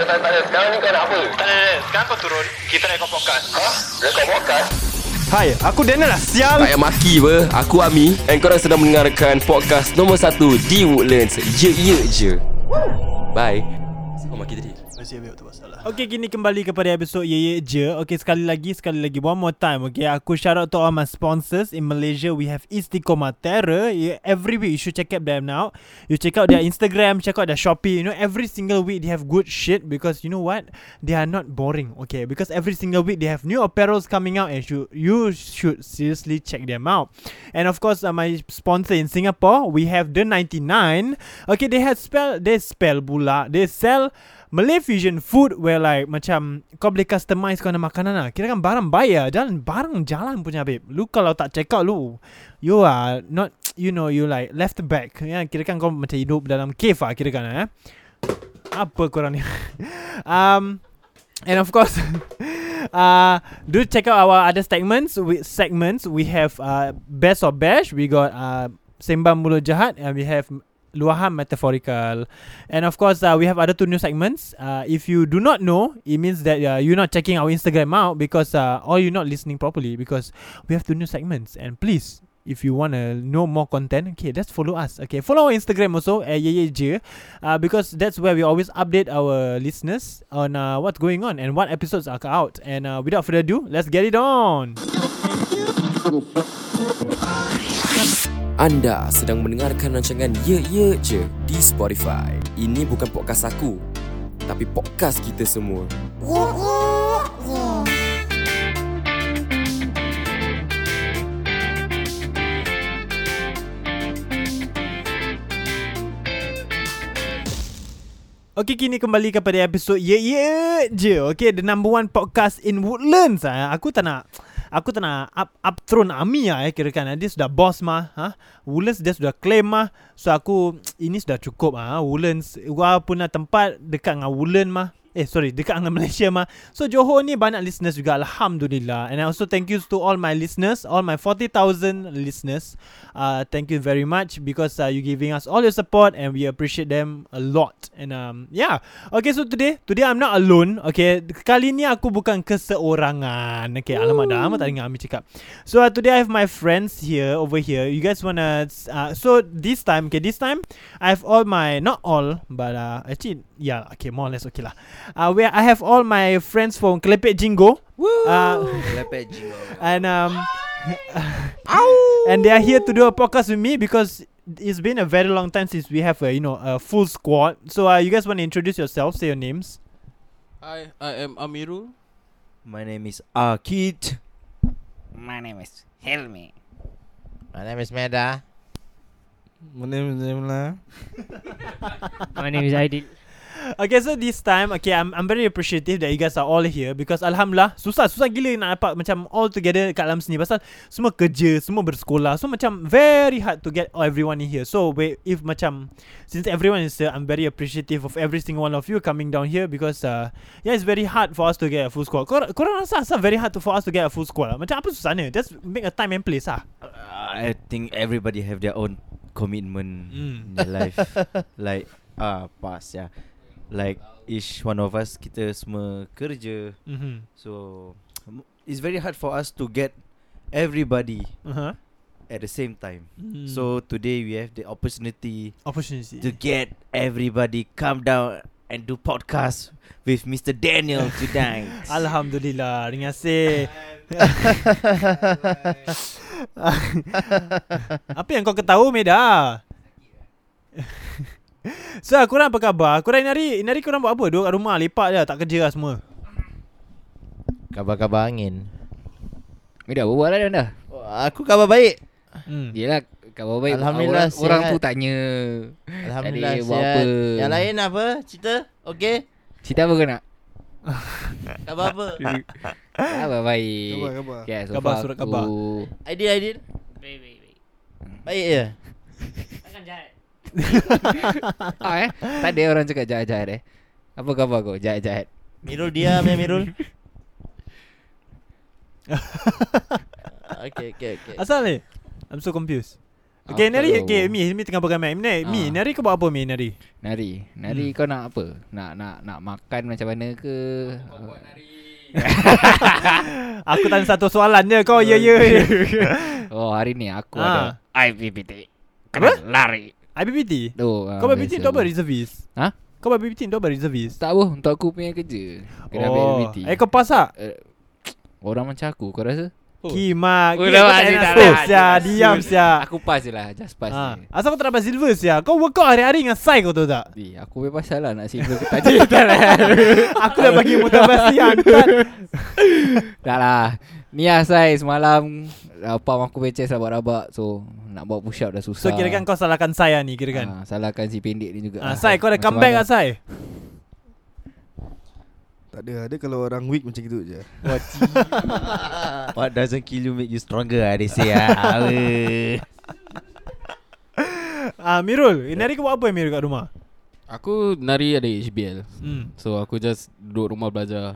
ada tak ada. Sekarang ni kau nak apa? Tak ada, tak ada. Sekarang kau turun. Kita rekod podcast. Ha? Rekod podcast? Hai, aku Daniel lah sial. Tak payah maki ber Aku Ami And korang sedang mendengarkan Podcast nombor 1 Di Woodlands Ye ye je Bye Kau maki tadi Masih ambil tu masalah. Okey, kini kembali kepada episod Ye Ye Je. Okey, sekali lagi, sekali lagi. One more time, okay. Aku shout out to all my sponsors. In Malaysia, we have Istiqomah Terror. Yeah, every week, you should check out them now. You check out their Instagram, check out their Shopee. You know, every single week, they have good shit. Because, you know what? They are not boring, okay. Because every single week, they have new apparels coming out. And you, you should seriously check them out. And of course, uh, my sponsor in Singapore, we have The 99. Okay, they have spell, they spell pula. They sell Malay fusion food where like macam kau boleh customize kau nak makanan lah. Kira kan barang bayar jalan barang jalan punya babe. Lu kalau tak check out lu you are not you know you like left back. Ya kira kan kau macam hidup dalam cave lah kira kan eh. Apa korang ni? um and of course uh do check out our other segments we segments we have uh best of bash we got uh sembang mulut jahat and we have luahan metaphorical. And of course uh, we have other two new segments. Uh, if you do not know it means that uh, you're not checking our instagram out because uh, or you're not listening properly because we have two new segments. And please if you want to know more content okay just follow us okay? Follow our instagram also uh, because that's where we always update our listeners on uh, what's going on and what episodes are out. And uh, without further ado let's get it on Anda sedang mendengarkan rancangan Ye Ye Je Di Spotify Ini bukan podcast aku Tapi podcast kita semua Okay, kini kembali kepada episod Ye Ye Je. Okay, the number one podcast in Woodlands. Ah, aku tak nak aku tak nak up up throne Ami lah eh kira kan. Dia sudah boss mah, ha? Woodlands dia sudah claim mah. So aku ini sudah cukup ah. Woodlands walaupun nak tempat dekat dengan Woodlands mah. Eh sorry Dekat dengan Malaysia mah. So Johor ni banyak listeners juga Alhamdulillah. And I also thank you to all my listeners All my 40,000 listeners. Uh, Thank you very much Because uh, you giving us all your support And we appreciate them a lot. And um, yeah. Okay so today Today I'm not alone Okay? Kali ni aku bukan keseorangan Okay? Alamak dah Lama tak dengar Ami cakap. So uh, today I have my friends here Over here. You guys wanna uh, So this time Okay this time I have all my Not all But uh, actually Yeah okay more or less okay lah uh, where I have all my friends from Klepet Jingo. Woo! Uh, and um, and they are here to do a podcast with me because it's been a very long time since we have a you know a full squad. So uh, you guys want to introduce yourselves? Say your names. Hi, I am Amirul. My name is Akid. My name is Helmi. My name is Meda. My name is Zemla. My name is Aidil. Okay, so this time, okay, I'm I'm very appreciative that you guys are all here because alhamdulillah susah susah gila nak dapat macam all together kat dalam sini pasal semua kerja, semua bersekolah. So macam very hard to get everyone in here. So wait, if macam since everyone is here, I'm very appreciative of every single one of you coming down here because uh yeah, it's very hard for us to get a full squad. Kor korang rasa asal very hard to for us to get a full squad? lah? Macam apa susahnya? Just make a time and place ah. Uh, I think everybody have their own commitment Mm. in their life. like ah uh, pas ya. Like each one of us kita semua kerja. Mhm. So it's very hard for us to get everybody Uh-huh. at the same time. Mm. So today we have the opportunity opportunity. to get everybody come down and do podcast with Mr. Daniel tonight. Alhamdulillah Terima kasih Apa yang kau ketahu Meda So korang apa khabar Korang ini hari Ini hari korang buat apa Duduk kat rumah Lepak je Tak kerja lah semua Kabar-kabar angin Ni dah berbual lah dah Oh, aku kabar baik. hmm. Yelah Kabar baik Alhamdulillah, orang, orang sihat. tu tanya Alhamdulillah Tadi buat sihat. apa? Yang lain apa? Cerita? Okey. Cerita apa kau nak? Khabar apa? Kabar baik Khabar, khabar. okay, so Khabar, surat khabar. Aidil Aidil. Baik, baik, baik. Baik je. Takkan jahat. ah, eh? Tak ada orang cakap jahat-jahat eh Apa khabar kau? Jahat-jahat Mirul diam ya Mirul. Okey okey okey. Asal ni I'm so confused Okay, Aku Nari, okay. Mi, Mi tengah pegang mic. Mi, Mi, Ah. Nari kau buat apa, Mi, Nari? Nari Nari Hmm. kau nak apa? Nak nak nak makan macam mana ke? Aku tanya satu soalan je, kau ya, ya. je. Oh hari ni aku Ah. ada IPPT Kena lari IPPT? Tu ah, Kau biasa untuk apa aku. reservist? Ha? Kau buat BPT untuk apa reservist? Tak apa Untuk aku punya kerja Kena ambil Oh, IPPT eh kau pas tak? Eh, Orang macam aku Kau rasa? Kimak Oh, Kau dah, tak tak, nak tak, sia tak, Diam sia Aku pass je lah Just pass ha. je Asal kau tak dapat silver sia Kau work out hari-hari dengan Sai kau tahu tak Di, aku punya pasal lah Nak silver ke tak lah Aku dah bagi motivasi hantar Tak lah Ni lah Sai Semalam Apa aku punya chest rabak-rabak So Nak buat push up dah So susah. Kira kan kau salahkan Sai lah ni kira kan Ah, Salahkan si pendek ni juga ha, lah. Sai kau ada Macam comeback tak Sai? Tak ada Ada kalau orang weak macam gitu je. What doesn't kill you make you stronger ah, They say ah. Ah Mirul Nari kau buat apa Mirul kat rumah? Aku nari ada HBL Hmm. So aku just duduk rumah belajar.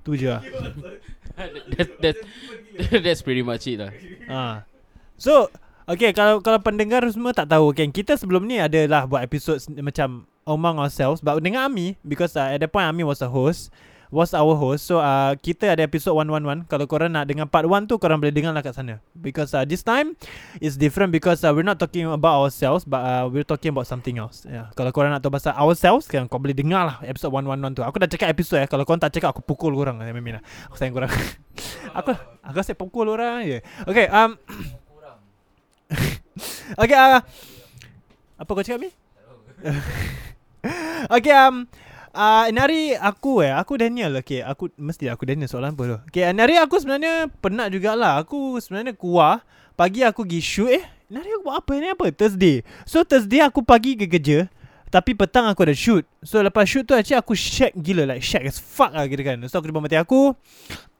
Tu je lah that, that, That's pretty much it lah ha. So Okay kalau kalau pendengar semua tak tahu kan Kita sebelum ni adalah buat episod macam Among ourselves But dengan Ami Because uh, at that point Ami was a host Was our host. So uh, kita ada episod 111 Kalau korang nak dengar part 1 tu Korang boleh dengar lah kat sana. Because uh, this time It's different because uh, We're not talking about ourselves But uh, we're talking about something else. Yeah. Kalau korang nak tahu pasal ourselves kan, Kau boleh dengar lah Episod 111 tu. Aku dah cakap episod ya Kalau korang tak cakap Aku pukul korang. Eh, Memang lah. Aku sayang korang. Aku Aku asyik pukul orang je. Okay um Okay uh, Apa kau cakap ni? okay um uh, Nari aku eh Aku Daniel Okay aku Mesti aku Daniel soalan apa tu? Okay Nari aku sebenarnya Penat jugalah. Aku sebenarnya kuah. Pagi aku pergi shoot Eh. Nari aku buat apa ni? Apa? Thursday. So Thursday aku pagi ke kerja tapi petang aku ada shoot. So lepas shoot tu Actually aku shag gila Like shag as fuck lah kira kan. So aku depan mati aku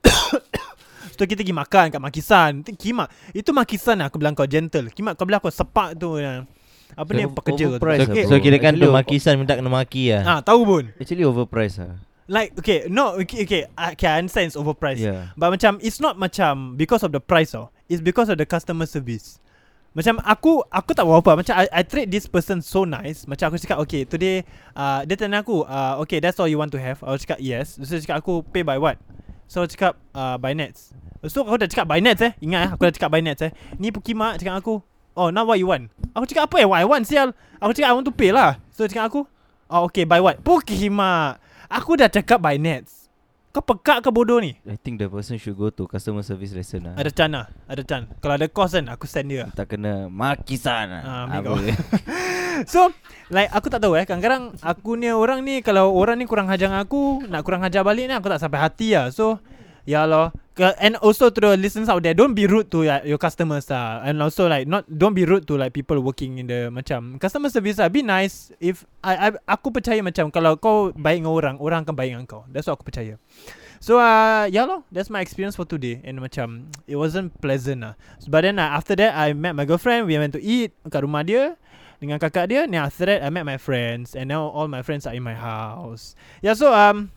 So kita pergi makan kat Makisan. Kimak Itu Makisan lah aku bilang kau gentle. Kimak kau bilang aku sepak tu uh, Apa ni pekerja Overpriced okay. So kira kan Actually, tu makisan minta kena maki lah. Ah, tahu pun. Actually overpriced lah. Like okay No okay Okay, I, okay I understand it's overpriced. Yeah. But macam It's not macam Because of the price tau. It's because of the customer service. Macam aku Aku tak buat apa. Macam I, I treat this person so nice. Macam aku cakap Okay today uh, Dia tanya aku uh, Okay that's all you want to have? Aku cakap yes. So dia cakap aku Pay by what? So aku cakap uh, By nets. So aku dah cakap by nets eh. Ingat eh Aku dah cakap by nets eh. Ni Pukimak cakap aku Oh now what you want? Aku cakap apa eh What I want sial? Aku cakap I want to pay lah. So dia cakap aku Oh okay by what? Pukimak Aku dah cakap by nets. Kau pekak ke bodoh ni? I think the person should go to customer service lesson lah. Ada Chan lah Ada Chan Kalau ada course kan Aku send dia Tak kena makisan lah. Ah, Apa? ambil So Like aku tak tahu eh. Kadang-kadang Aku ni orang ni Kalau orang ni kurang hajar dengan aku Nak kurang hajar balik ni Aku tak sampai hati lah. So Ya Allah. Ke- And also to the listeners out there Don't be rude to like, your customers lah And also like not Don't be rude to like people working in the Macam Customer service lah Be nice. If I, I Aku percaya macam Kalau kau baik dengan orang Orang akan baik dengan kau. That's what aku percaya. So uh, ya lah That's my experience for today. And macam It wasn't pleasant lah But then uh, after that I met my girlfriend. We went to eat Kat rumah dia Dengan kakak dia. Then after that I met my friends. And now all my friends are in my house. Yeah so um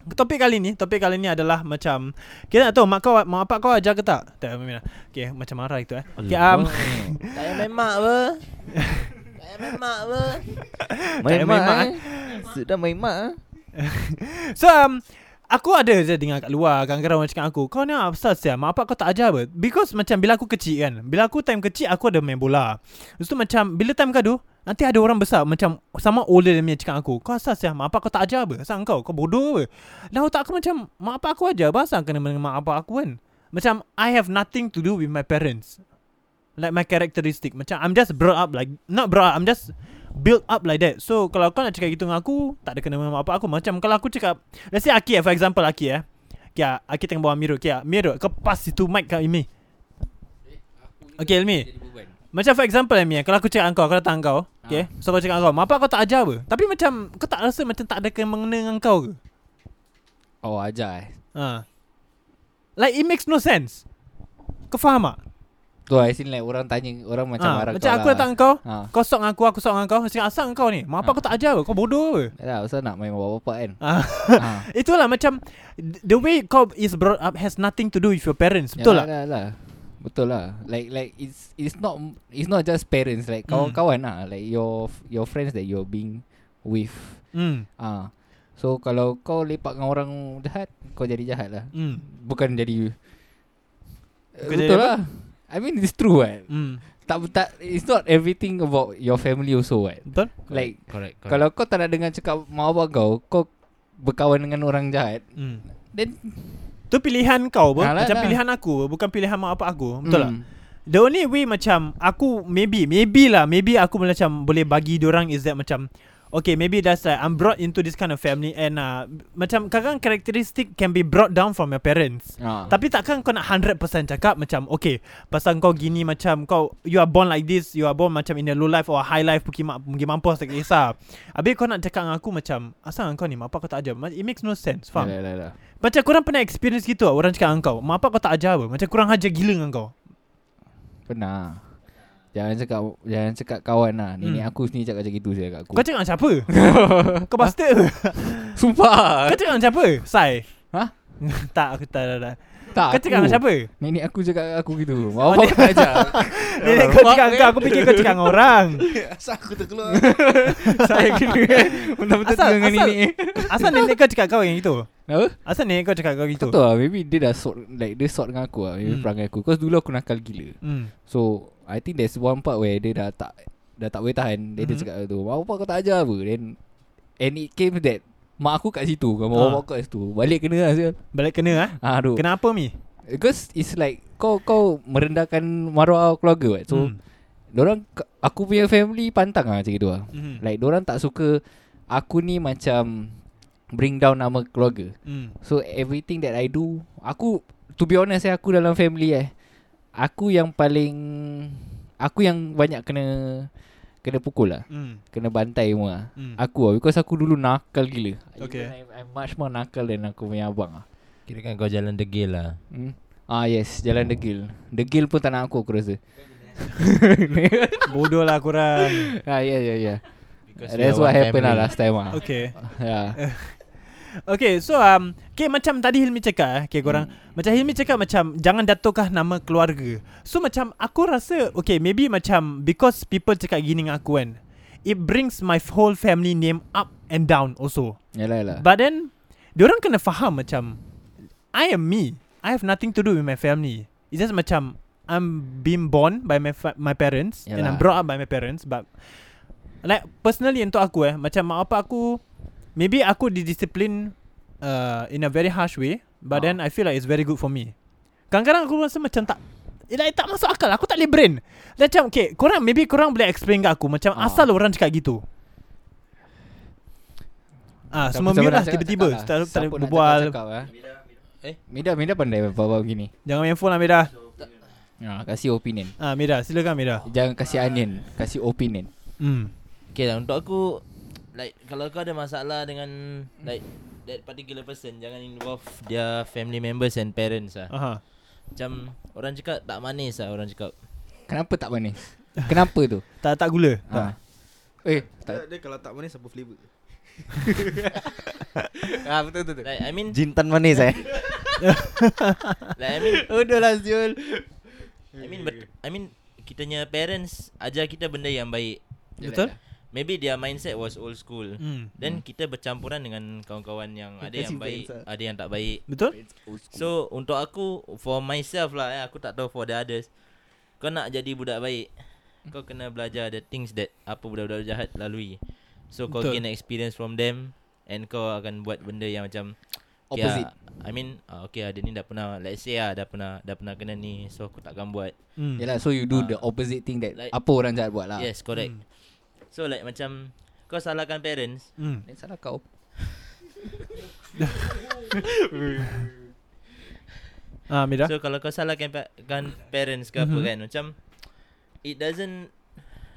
Topik kali ni Topik kali ni adalah macam Kita nak tahu Mak kau Mak bapak kau ajar ke tak? Tak Mina Okay macam marah itu eh. Okay um Tak payah main mak apa? Tak payah main mak apa? Main mak main mak, eh. Sudah main mak eh. So um Aku ada je dengar kat luar Kadang-kadang orang cakap aku Kau ni apa pasal siap Mak bapak kau tak ajar apa? Because macam bila aku kecil kan Bila aku time kecil Aku ada main bola. Lepas tu macam Bila time kadu Nanti ada orang besar Macam Sama older than me Cakap aku Kau asal siap Mak bapak kau tak ajar apa? Asal kau Kau bodoh apa? Dah otak aku macam Mak bapak aku ajar Apa asal kena dengan mak bapak aku kan. Macam I have nothing to do with my parents. Like my characteristic. Macam I'm just brought up like Not brought up I'm just Built up like that. So kalau kau nak cakap gitu dengan aku Tak ada kena dengan mak bapak aku Macam kalau aku cakap Let's say Aki eh, For example Aki eh. Okay Aki tengah bawa Miro. Okay Miro Kau pass itu mic kat Imi Okay Ilmi Macam for example Ilmi eh, Kalau aku cakap kau Aku datang kau Okay? So kau cakap kau bapak kau tak ajar apa? Tapi macam Kau tak rasa macam tak ada kena mengena dengan kau ke? Oh ajar eh. Ha. Like it makes no sense. Kau faham tak Tu I seen like orang tanya Orang macam ha. marah Macam kau aku lah. datang kau ha. Kau sok dengan aku Aku sok dengan kau cakap asal kau ni Mak Ha. kau tak ajar Kau bodoh apa Tak pasal nak main bapak-bapak kan Ah. ha. Itulah macam The way kau is brought up Has nothing to do with your parents Betul tak? yalah, yalah. Betul lah. Like like it's it's not it's not just parents like Hmm. kawan-kawan lah. Like your your friends that you're being with. Hmm. Ah. So kalau kau lepak dengan orang jahat, kau jadi jahat lah. Hmm. Bukan jadi Bukan Betul jadi apa? I mean it's true kan. Hmm. Tak tak it's not everything about your family also kan. Betul? Like Correct, correct. kalau kau tak nak dengar cakap mak bapak kau, kau berkawan dengan orang jahat, Hmm. then Tu pilihan kau apa? Alah, Macam dah. pilihan aku? Bukan pilihan mak bapak aku. Betul tak? hmm, The only way macam aku maybe maybe lah maybe aku macam boleh bagi orang is that macam okay maybe that's like I'm brought into this kind of family and uh, macam kadang characteristic can be brought down from your parents. Ah. Tapi takkan kau nak 100% cakap macam okay pasal kau gini macam kau you are born like this you are born macam in a low life or high life pergi mak pergi mampus tak kisah. Habis kau nak cakap dengan aku macam asal kau ni mak bapak kau tak ajar. Ma- It makes no sense. Faham? Yalah, yalah, yalah. Macam korang pernah experience gitu tak? Orang cakap dengan kau Mak bapak kau tak ajar apa Macam kurang ajar gila dengan kau Pernah. Jangan cakap jangan cakap kawan lah. Nenek Hmm. aku sendiri cakap macam gitu saya kat aku. Kau cakap dengan siapa? kau bastard ke? Sumpah. Kau cakap dengan siapa? Sai Hah? tak aku tak tak, tak. tak. Kau cakap dengan siapa? Nenek aku cakap kat aku gitu. Mak bapak aku tak ajar. Nenek kau cakap dengan kau Aku fikir kau cakap dengan orang Asal aku terkeluar Saya kena Betul-betul Asal- tinggal dengan asal- nenek. Asal nenek kau cakap kau yang itu? Apa? Asal nenek kau cakap kau gitu? Tak tahu lah Maybe dia dah sort Like dia sort dengan aku lah Maybe Hmm. perangai aku Cause dulu aku nakal gila Hmm. So I think there's one part where Dia dah tak Dah tak boleh tahan Dia, dia Mhm. cakap tu Mak bapak kau tak ajar apa Then And it came that Mak aku kat situ Mak Ah. bapak kau kat situ Balik kena lah sial. Balik kena ah. Ah, aduh Kenapa mi? Because it's like Kau kau merendahkan Maruah keluarga right? So Hmm. Dorang Aku punya family Pantang lah macam itu lah Hmm. Like dorang tak suka Aku ni macam Bring down nama keluarga Hmm. So everything that I do Aku To be honest eh Aku dalam family eh Aku yang paling Aku yang banyak kena Kena pukul lah Hmm. Kena bantai semua lah. Hmm. Aku lah Because aku dulu nakal gila Okay. Even I'm, I'm much more nakal Than aku punya abang lah Kira kan kau jalan degil lah. hmm? Ah yes Jalan degil Degil pun tak nak aku Aku rasa Bodoh lah korang Ah yeah yeah yeah Because we That's what happened lah last time lah Okay yeah. Okay so um Okay macam tadi Hilmi cakap eh Okay korang. Hmm. Macam Hilmi cakap macam Jangan datukah nama keluarga. So macam Aku rasa Okay maybe macam Because people cakap gini dengan aku kan It brings my whole family name Up and down also. Yalah yalah. But then Diorang kena faham macam I am me. I have nothing to do with my family. It's just macam I'm being born by my fa- my parents And I'm Yalah. brought up by my parents But Like personally untuk aku eh Macam mak bapak aku Maybe aku didisiplin uh, In a very harsh way But Ah. then I feel like it's very good for me Kadang-kadang aku rasa macam tak eh, Like tak masuk akal Aku tak boleh brain Macam okay Korang maybe korang boleh explain kat aku Macam Ah. asal orang cakap gitu Ah, semua mute lah tiba-tiba Tak lah. tak boleh berbual cakap, cakap lah. Eh? Mida Mida pandai bawa begini Jangan main phone lah Mira Ah, kasih opinion. Ah Mira silakan Mira Jangan kasih onion, kasih opinion. Hmm Okay lah untuk aku Like kalau kau ada masalah dengan Like That particular person Jangan involve Their family members and parents lah Aha. Macam Orang cakap tak manis lah Orang cakap Kenapa tak manis? Kenapa tu? Tak tak gula Ha. Eh, tak. Dia kalau tak manis apa flavor Ah betul betul. betul. Like I mean Jintan manis eh Like I mean Udahlah Zul. I mean bet, I mean Kitanya parents Ajar kita benda yang baik Betul Maybe their mindset was old school Hmm Then kita bercampuran dengan kawan-kawan yang ada yang baik, ada yang tak baik. Betul So untuk aku for myself lah eh, aku tak tahu for the others. Kau nak jadi budak baik, kau kena belajar the things that apa budak-budak jahat lalui. So kau Betul. gain experience from them and kau akan buat benda yang macam okay, Opposite. ah, I mean uh, okay ada ni dah pernah let's say ah dah pernah dah pernah kena ni so aku takkan buat. hmm. Yalah, so you do Ah. the opposite thing that Like- apa orang jahat buat lah. Yes, correct. Hmm. So like macam kau salahkan parents, hmm. Then salah kau. Ah Mira So kalau kau salahkan pa- kan parents ke apa Mhm. kan macam it doesn't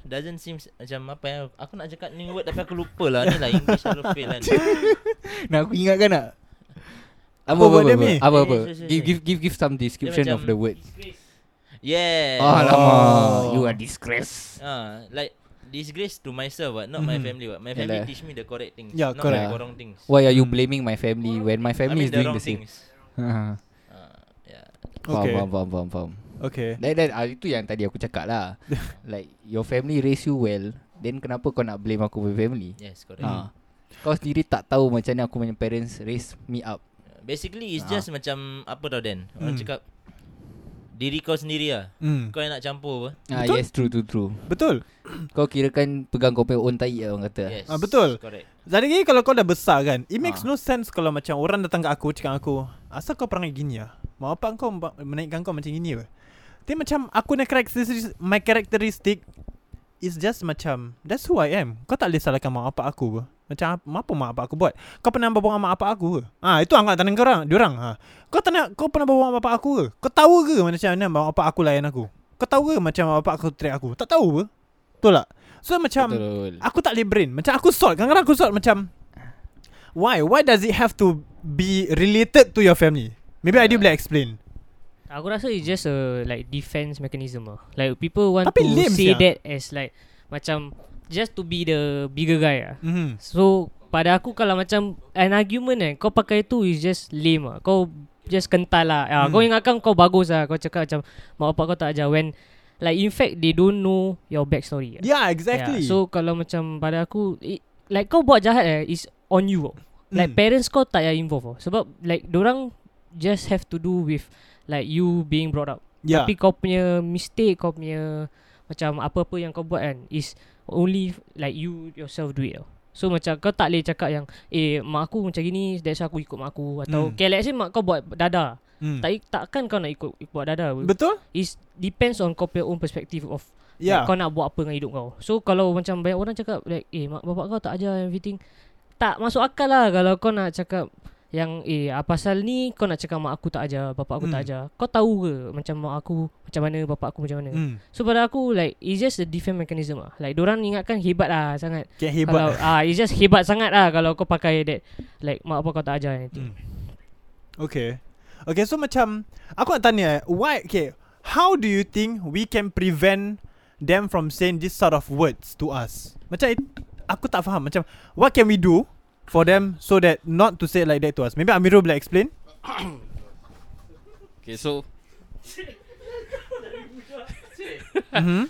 doesn't seem macam apa ya aku nak cakap ni word tapi aku lupa lah ni lah English aku fail kan. Nak aku ingatkan tak? Apa Apa apa apa, apa, apa, apa. Sorry. Give give give give some description of the word. Yeah. Oh, alamak. You are disgrace. Ah, like disgrace to myself what, not my Mhm. family what. My family Yalah. teach me the correct things, Yeah, not correct. the wrong things. Why are you blaming my family when my I family mean is the doing wrong the same? things. Ah, Ah, yeah. Okay faham, faham, faham, faham. Okay. That, that, ah, itu yang tadi aku cakap lah Like Your family raise you well Then kenapa kau nak blame aku punya family Yes, correct. ha. Kau sendiri tak tahu macam mana aku punya parents raise me up Basically it's Ah. just macam apa tau Dan. Orang Hmm. cakap diri kau sendiri lah. Hmm. Kau yang nak campur apa? ah, Betul? Yes true true true Betul. Kau kirakan pegang kau punya own tai lah orang kata Yes. Ah, betul. Correct. Jadi kalau kau dah besar kan It makes Ah. no sense Kalau macam orang datang ke aku Cakap aku Asal kau perangai gini lah Mak bapak kau Menaikkan kau macam gini apa Tapi macam Aku punya karakteristik My characteristic Is just macam That's who I am Kau tak boleh salahkan mak bapak aku apa Macam apa, apa mak bapak aku buat Kau pernah berbual dengan mak bapak aku ke Ah Itu angkat tangan korang Diorang ha. Kau tak nak Kau pernah berbual dengan bapak aku ke Kau tahu ke Macam mana mak bapak aku layan aku Kau tahu ke Macam mak bapak aku treat aku Tak tahu ke Betul tak So macam Betul Aku tak boleh brain Macam aku sort Kadang-kadang aku sort macam Why? Why does it have to be related to your family? Maybe I boleh explain Aku rasa it's just a like defense mechanism lah. Like people want Tapi to say sia. that as like macam just to be the bigger guy lah. mm-hmm. So pada aku kalau macam an argument eh kau pakai tu is just lame lah. Kau just kental lah. Ah, Hmm. Kau ingatkan kau bagus lah. Kau cakap macam mak bapak kau tak ajar when like in fact they don't know your backstory. lah. Yeah exactly Yeah, so kalau macam pada aku it, like kau buat jahat eh is on you. tau. Like Mm. parents kau tak payah involve tau. Sebab like orang just have to do with like you being brought up. yeah. Tapi kau punya mistake kau punya macam apa-apa yang kau buat kan is only like you yourself do it tau. So macam kau tak boleh cakap yang eh mak aku macam gini that's why aku ikut mak aku atau mm. okay let's say mak kau buat dada. Mm. Tak takkan kau nak ikut, ikut buat dada. Betul? Is depends on kau punya own perspective of Yeah Like, kau nak buat apa dengan hidup kau So kalau macam banyak orang cakap like, Eh mak bapak kau tak ajar everything Tak masuk akal lah Kalau kau nak cakap Yang eh apa pasal ni Kau nak cakap mak aku tak ajar Bapak aku Hmm. tak ajar. Kau tahu ke Macam mak aku Macam mana Bapak aku macam mana? Mm. So pada aku like It's just a defense mechanism lah. Like orang ingatkan hebat lah sangat. Kalau hebat. Ah It's just hebat sangat lah Kalau kau pakai that Like mak bapak kau tak ajar anything Mm. Okay. Okay so macam Aku nak tanya Why Okay How do you think We can prevent Them from saying This sort of words To us? Macam it, Aku tak faham. Macam What can we do For them So that Not to say like that to us. Maybe Amirul boleh explain? Okay so mm-hmm.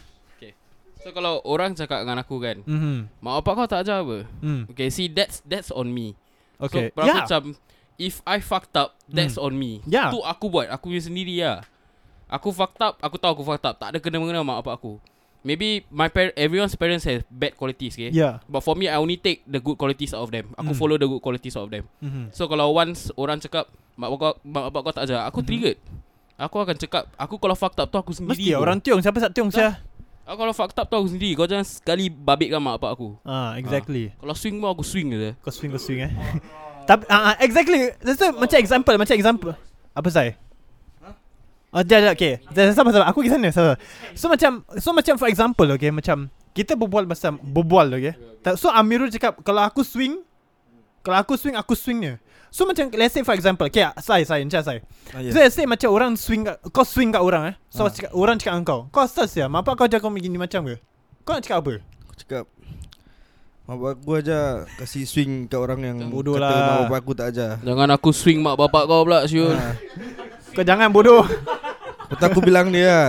So kalau orang cakap dengan aku kan Mm-hmm. Mak bapak kau tak ajar apa? Mm. Okay see that's that's on me. Okay. So Yeah. macam If I fucked up That's Hmm. on me. Yeah. Tu aku buat. Aku punya sendiri lah. Aku fucked up Aku tahu aku fucked up. Tak ada kena-mengena mak bapak aku Maybe my par- everyone's parents have bad qualities okay? Yeah But for me I only take the good qualities out of them Aku Mm. follow the good qualities out of them mm-hmm. So kalau once orang cakap Mak bapak, mak bapak kau tak ajar Aku Mhm. triggered Aku akan cakap Aku kalau fucked up tu aku sendiri Mesti bro. orang tiong Siapa tak tiong saya Aku kalau fucked up tu aku sendiri Kau jangan sekali babitkan mak bapak aku Ah, exactly. Kalau swing pun aku swing je Kau swing kau swing eh. Tapi ah uh, exactly. That's a, macam example, macam example. Apa saya? Oh, dah, dah, okay. Dah, sabar, sabar. Aku pergi sana, sabar. So macam, so macam for example, okay, macam kita berbual pasal berbual, okay. Tak- So Amirul cakap, kalau aku swing, kalau aku swing, aku swingnya. So macam, let's say for example, okay, saya, saya, macam saya. Ah, So let's say macam orang swing, kat- kau swing kat orang eh. So Ah. cakap, orang cakap dengan kau, kau asal ya, mak kau ajar kau begini macam ke? Kau nak cakap apa? Aku cakap Mak bapak aku aja Kasih swing kat orang yang Bodoh Kata lah. mak bapak aku tak ajar Jangan aku swing mak bapak kau pula Syul ha. Kau jangan bodoh. Lepas aku bilang dia lah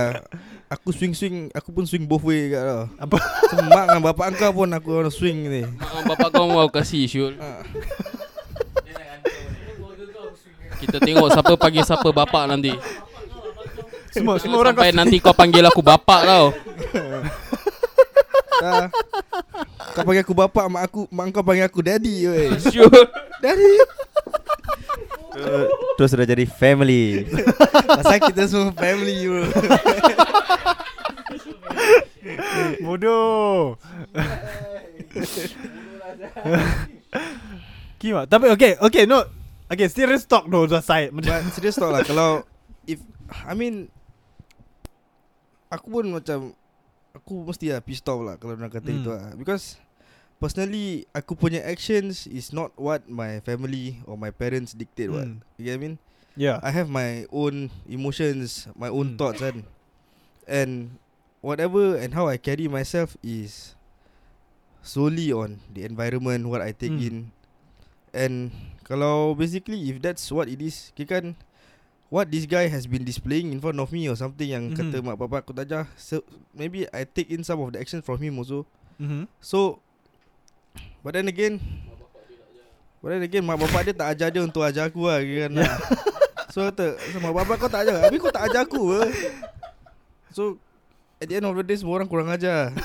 Aku swing-swing Aku pun swing both way kat tau Apa? Semak dengan bapak kau pun Aku orang swing ni. Mak bapak kau mau kasih Syul. Ha. Kita tengok siapa panggil siapa bapak nanti. Semua, semua orang sampai kau nanti kau panggil aku bapak tau ha. Kau panggil aku bapak Mak aku Mak kau panggil aku daddy weh. Syul Daddy. Uh, Terus sudah jadi family. Pasal kita semua family bro. Bodoh. Kima Tapi okay Okay no. Okay serious talk though Just side. But serious talk lah. Kalau If I mean Aku pun macam Aku mesti lah pissed off lah Kalau nak kata Hmm. itu lah. Because Personally Aku punya actions Is not what my family Or my parents dictate what. Hmm. You get what I mean? Yeah. I have my own emotions My own thoughts kan. And Whatever And how I carry myself Is Solely on The environment What I take Hmm. in. And Kalau basically If that's what it is Kira kan what this guy has been displaying in front of me or something yang Mhm. kata mak bapak aku tak ajar. So maybe I take in some of the actions from him also. Mhm. So But then again But then again Mak bapak dia tak ajar dia Untuk ajar aku lah kan So kata so, Mak bapak kau tak ajar Habis kau tak ajar aku apa So At the end of the day Semua orang kurang ajar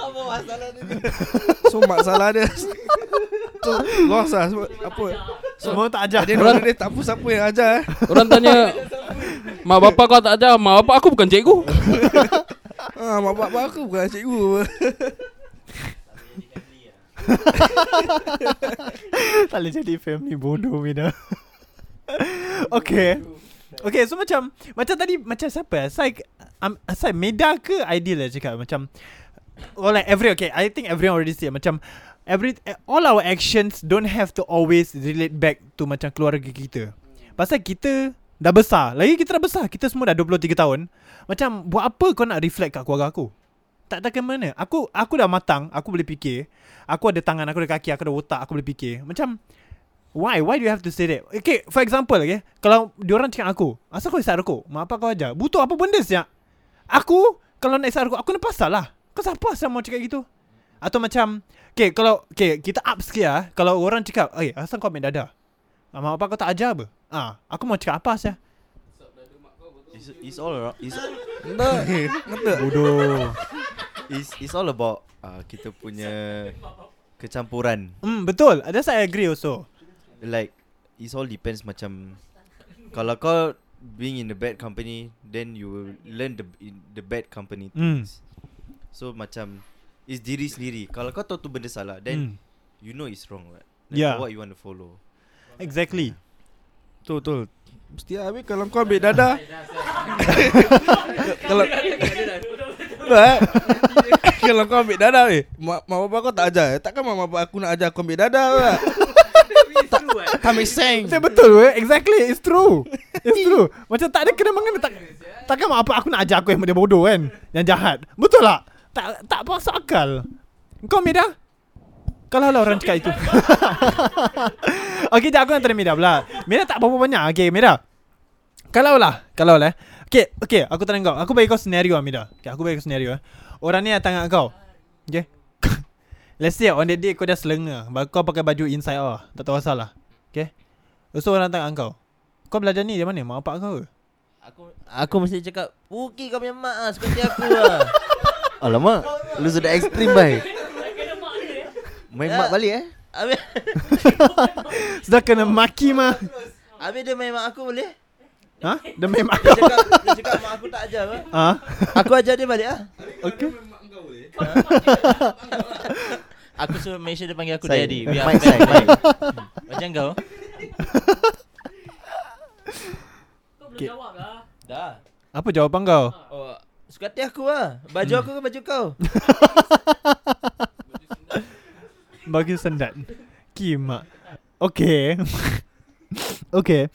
Apa masalah ni? So masalah dia So lost lah Apa Semua tak ajar. Of the day Tak apa siapa yang ajar eh Orang tanya Mak bapak kau tak ajar Mak bapak aku bukan cikgu ah, Mak bapak aku bukan cikgu tak boleh jadi family bodoh Mina. okay. Okay, so macam macam tadi macam siapa? ya? Sai um, Sai Meda ke Ideal lah cakap macam well like every okay, I think everyone already say macam every all our actions don't have to always relate back to macam keluarga kita. Pasal kita dah besar. Lagi kita dah besar. Kita semua dah 23 tahun. Macam buat apa kau nak reflect kat keluarga aku? Tak takkan mana. Aku aku dah matang, aku boleh fikir. Aku ada tangan, aku ada kaki, aku ada otak, aku boleh fikir. Macam Why? Why do you have to say that? Okay, for example, okay. Kalau diorang cakap aku, asal kau isap rokok? Mak apa kau ajar? Butuh apa benda siap? Aku, kalau nak isap rokok, aku kena pasal lah. Kau siapa asal mau cakap gitu? Atau macam, okay, kalau, okay, kita up sikit lah. Kalau orang cakap, eh, asal kau ambil dada? Ah, mak apa kau tak ajar apa? Ah, aku mau cakap apa sih? It's, it's all around. It's, Bodoh. it's, it's all about uh, kita punya kecampuran. Hmm, betul. That's I agree also. Like it all depends macam kalau kau being in the bad company then you will learn the in the bad company Hmm. things. So macam is diri sendiri. Kalau kau tahu tu benda salah then Hmm. you know it's wrong right? Like Yeah. What you want to follow. Exactly. Betul betul Mesti habis kalau kau ambil dada Kalau eh? Kalau kau ambil dada eh Mak, bapak kau tak ajar eh Takkan mak bapak aku nak ajar kau ambil dada tak Tak, tak make sense Saya betul weh. Exactly. It's true. It's true. Macam tak ada kena mengena tak takkan mak apa aku nak ajar aku yang dia bodoh kan. Yang jahat. Betul tak? Tak tak masuk akal. Kau Mida? Kalau lah orang cakap itu. okay, jap aku nak tanya Mida pula. Mida tak berapa banyak. Okay, Mida. Kalau lah, kalau lah. Okay, okay, aku tanya kau. Aku bagi kau senario lah, Mida. Okay, aku bagi kau senario eh. Orang ni datang kat kau. Okay. Let's say on that day kau dah selenga. Ba- Kau pakai baju inside out lah. Tak tahu asal lah. Okay. So orang datang kat kau. Kau belajar ni dari mana? Mak bapak kau ke? Aku aku mesti cakap, "Puki kau punya mak ah, seperti aku ah." Alamak, lu sudah ekstrim bai. Main mak balik eh? Habis Sudah kena maki mah. habis dia main mak aku boleh? Ha? Mak Dia kau. cakap, dia cakap mak aku tak ajar apa? Ha? Aku ajar dia balik ah. Okay. Aku suruh make sure dia panggil aku Sai. daddy. Biar aku sai, baik. mic. Macam kau? Okay. Dah. Apa jawapan kau? Oh, suka hati aku lah. Baju aku ke baju kau? Bagi sendat. Kimak. Okay. okay.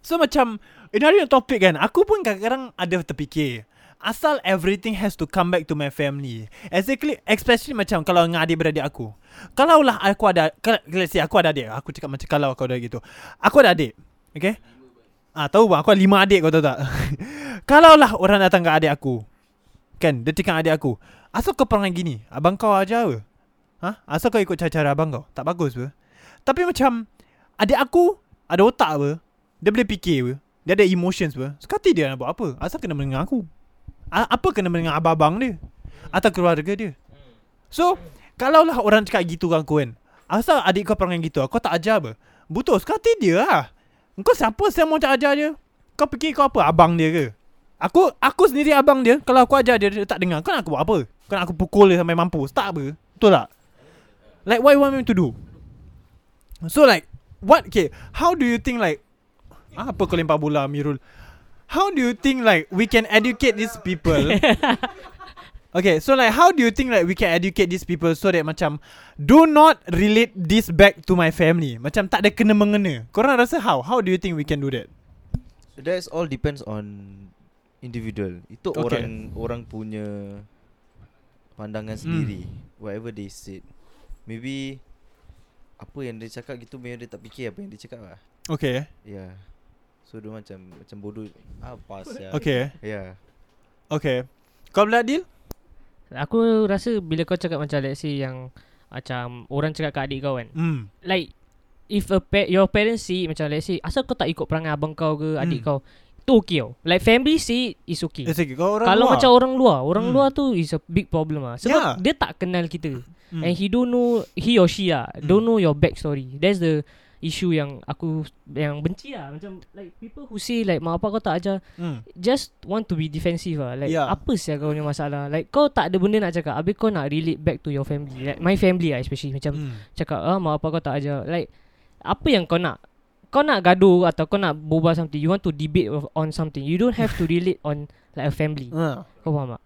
So macam In hari topik kan Aku pun kadang-kadang Ada terfikir Asal everything has to come back to my family Exactly Especially macam Kalau dengan adik-beradik aku Kalau lah aku ada Let's say aku ada adik Aku cakap macam Kalau aku ada gitu Aku ada adik Okay Ah tahu bang Aku ada lima adik kau tahu tak? Kalau lah orang datang ke adik aku Kan cakap adik aku Asal kau perangai gini? Abang kau ajar apa? Ha? Asal kau ikut cara-cara abang kau? Tak bagus apa? Tapi macam Adik aku Ada otak apa Dia boleh fikir apa Dia ada emotions apa Sekati dia nak buat apa Asal kena mendengar aku. A- Apa kena mendengar abang-abang dia? Atau keluarga dia? So Kalau lah orang cakap gitu kan aku kan Asal adik kau perangai gitu? Kau tak ajar apa. Betul sekati dia lah Kau siapa saya mau ajar dia? Kau fikir kau apa? Abang dia ke? Aku aku sendiri abang dia. Kalau aku ajar dia Dia tak dengar. Kau nak aku buat apa? Kau nak aku pukul dia sampai mampus? Tak apa. Betul tak? Like what you want me to do? So like What Okay. How do you think like Apa kau lempar bola Amirul? How do you think like We can educate these people Okay so like How do you think like We can educate these people So that macam Do not relate this back to my family Macam tak ada kena-mengena Korang rasa how How do you think we can do that That's all depends on individual. Itu Okay. orang orang punya pandangan sendiri. Whatever they said. Maybe apa yang dia cakap gitu Maybe dia tak fikir apa yang dia cakap lah Okay. Yeah. So dia macam macam bodoh apa sia. Okay. Yeah. Okay. Kau pula deal? Aku rasa bila kau cakap macam let's say yang macam orang cakap kat adik kau kan. Hmm. Like if a pa- your parents see macam let's say asal kau tak ikut perangai abang kau ke adik Hmm. kau. Itu okay tau. Like family see is okay. It's okay. Kau orang Kalau luar. macam orang luar, orang Hmm. luar tu is a big problem ah. Sebab Yeah. dia tak kenal kita. Hmm. And he don't know he or she ah Hmm. don't know your backstory. That's the issue yang aku yang benci lah. Macam like people who say like mak bapak kau tak ajar Hmm. just want to be defensive lah. Like Yeah. apa sih kau punya masalah? Like kau tak ada benda nak cakap habis kau nak relate back to your family. Like my family lah especially. Macam Hmm. cakap ah mak bapak kau tak ajar. Like apa yang kau nak? Kau nak gaduh atau kau nak berbual something you want to debate on something. You don't have to relate on like a family. Ah. kau faham tak?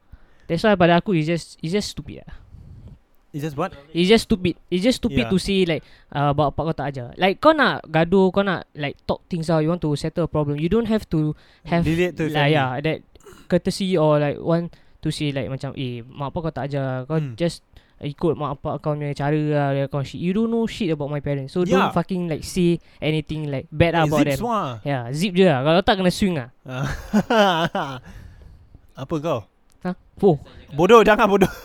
That's why pada aku it's just it's just stupid lah It's just what? It's just stupid It's just stupid Yeah. to say like uh, Bapak kau tak ajar Like kau nak gaduh Kau nak like talk things out You want to settle a problem You don't have to Have Relate to like, family. yeah, That courtesy or like Want to say like macam Eh mak bapak kau tak ajar Kau Hmm. just Ikut mak bapak kau punya cara lah dia kau shit. You don't know shit about my parents So Yeah. don't fucking like say Anything like Bad lah about Zip them semua. Yeah zip je lah Kalau tak kena swing lah Ah. Apa kau? Ha? Oh Bodoh jangan bodoh.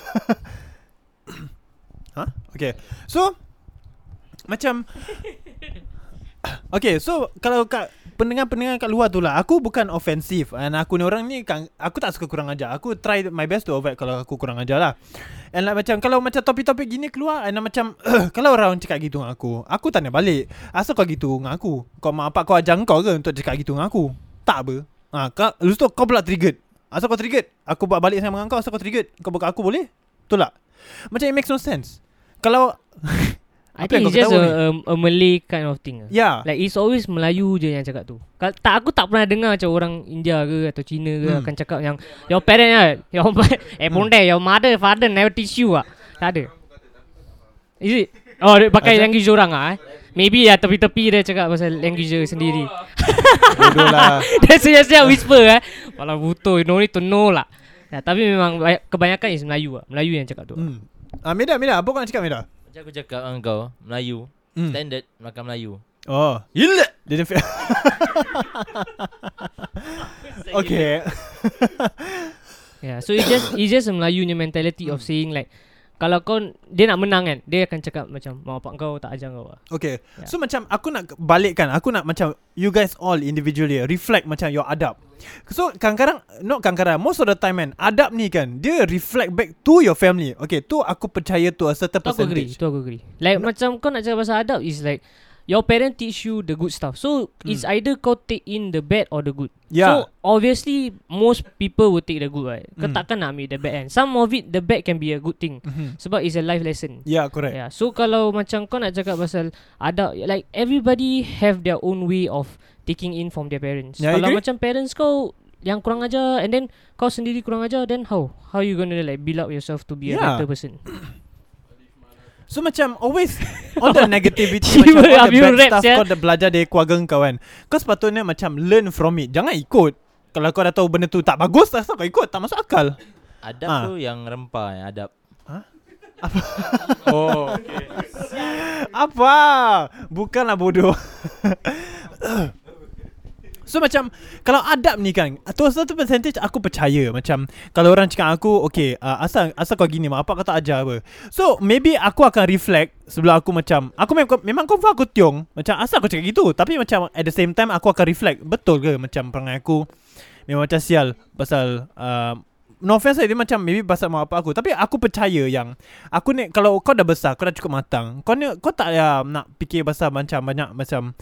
ha? Okay. So macam Okay, so kalau kat pendengar-pendengar kat luar tu lah, aku bukan ofensif and aku ni orang ni kan aku tak suka kurang ajar. Aku try my best to avoid kalau aku kurang ajar lah. And like macam kalau macam topik-topik gini keluar and macam kalau orang cakap gitu dengan aku, aku tanya balik. Asal kau gitu dengan aku? Kau mak bapak kau ajar kau ke untuk cakap gitu dengan aku? Tak apa. Ha, kau, lepas tu kau pula triggered. Asal kau triggered? Aku buat balik sama dengan kau, asal kau triggered? Kau buat kat aku boleh? Betul tak? Macam it makes no sense. Kalau I think it's just a, ketawa ni? a, a Malay kind of thing lah. Ya. Like it's always Melayu je yang cakap tu. Kal- tak aku tak pernah dengar macam orang India ke atau Cina ke Hmm. akan cakap yang your parent ah, your eh ponde your mother father never teach you ah. Tak ada. Is it? Oh dia pakai Ada? language orang ah. Eh? Maybe ya tepi-tepi dia cakap pasal language dia sendiri. Bodoh lah. dia siap-siap whisper eh. Walau butuh no need to know lah. Ya, tapi memang banyak- kebanyakan is Melayu ah. Melayu yang cakap tu. Hmm. Ah, Meda, Meda, apa kau nak cakap Meda? Macam aku cakap dengan kau Melayu Hmm. Standard makan Melayu Oh, gila. Dia dia Okay. Yeah, so it's just it's just a Melayu punya mentality of saying like kalau kau dia nak menang kan, dia akan cakap macam mak bapak kau tak ajar kau lah. Okay. Ya. So macam aku nak balikkan, aku nak macam you guys all individually reflect macam your adab. So kadang-kadang not kadang-kadang most of the time kan adab ni kan dia reflect back to your family. Okay, tu aku percaya to a certain Tu aku agree, percentage. tu aku agree. Like macam kau nak cakap pasal adab is like your parent teach you the good stuff. So it's either kau take in the bad or the good. Yeah. So obviously most people will take the good right. Kau Mm. takkan nak ambil the bad kan. Some of it the bad can be a good thing. Mhm. Sebab it's a life lesson. Yeah, correct. Yeah. So kalau macam kau nak cakap pasal adab like everybody have their own way of taking in from their parents. Yeah, kalau macam parents kau yang kurang ajar and then kau sendiri kurang ajar then how? How you gonna like build up yourself to be a Yeah. better person? So macam always all the negativity macam all the bad rap, stuff sia. kau dah belajar dari keluarga kau kan. Kau sepatutnya macam learn from it. Jangan ikut. Kalau kau dah tahu benda tu tak bagus, asal kau ikut? Tak masuk akal. Adab Ah. tu yang rempah yang adab Oh, okay. Apa? Bukanlah bodoh. So macam Kalau adab ni kan Tu satu percentage Aku percaya. Macam Kalau orang cakap aku Okay uh, asal asal kau gini Mak apa kau tak ajar apa. So maybe aku akan reflect Sebelum aku macam Aku memang Memang confirm aku tiong. Macam asal aku cakap gitu. Tapi macam At the same time Aku akan reflect. Betul ke? Macam perangai aku Memang macam sial Pasal uh, No offense lah, dia macam maybe pasal mak bapak aku. Tapi aku percaya yang Aku ni Kalau kau dah besar Kau dah cukup matang Kau ni Kau tak payah nak fikir pasal macam Banyak macam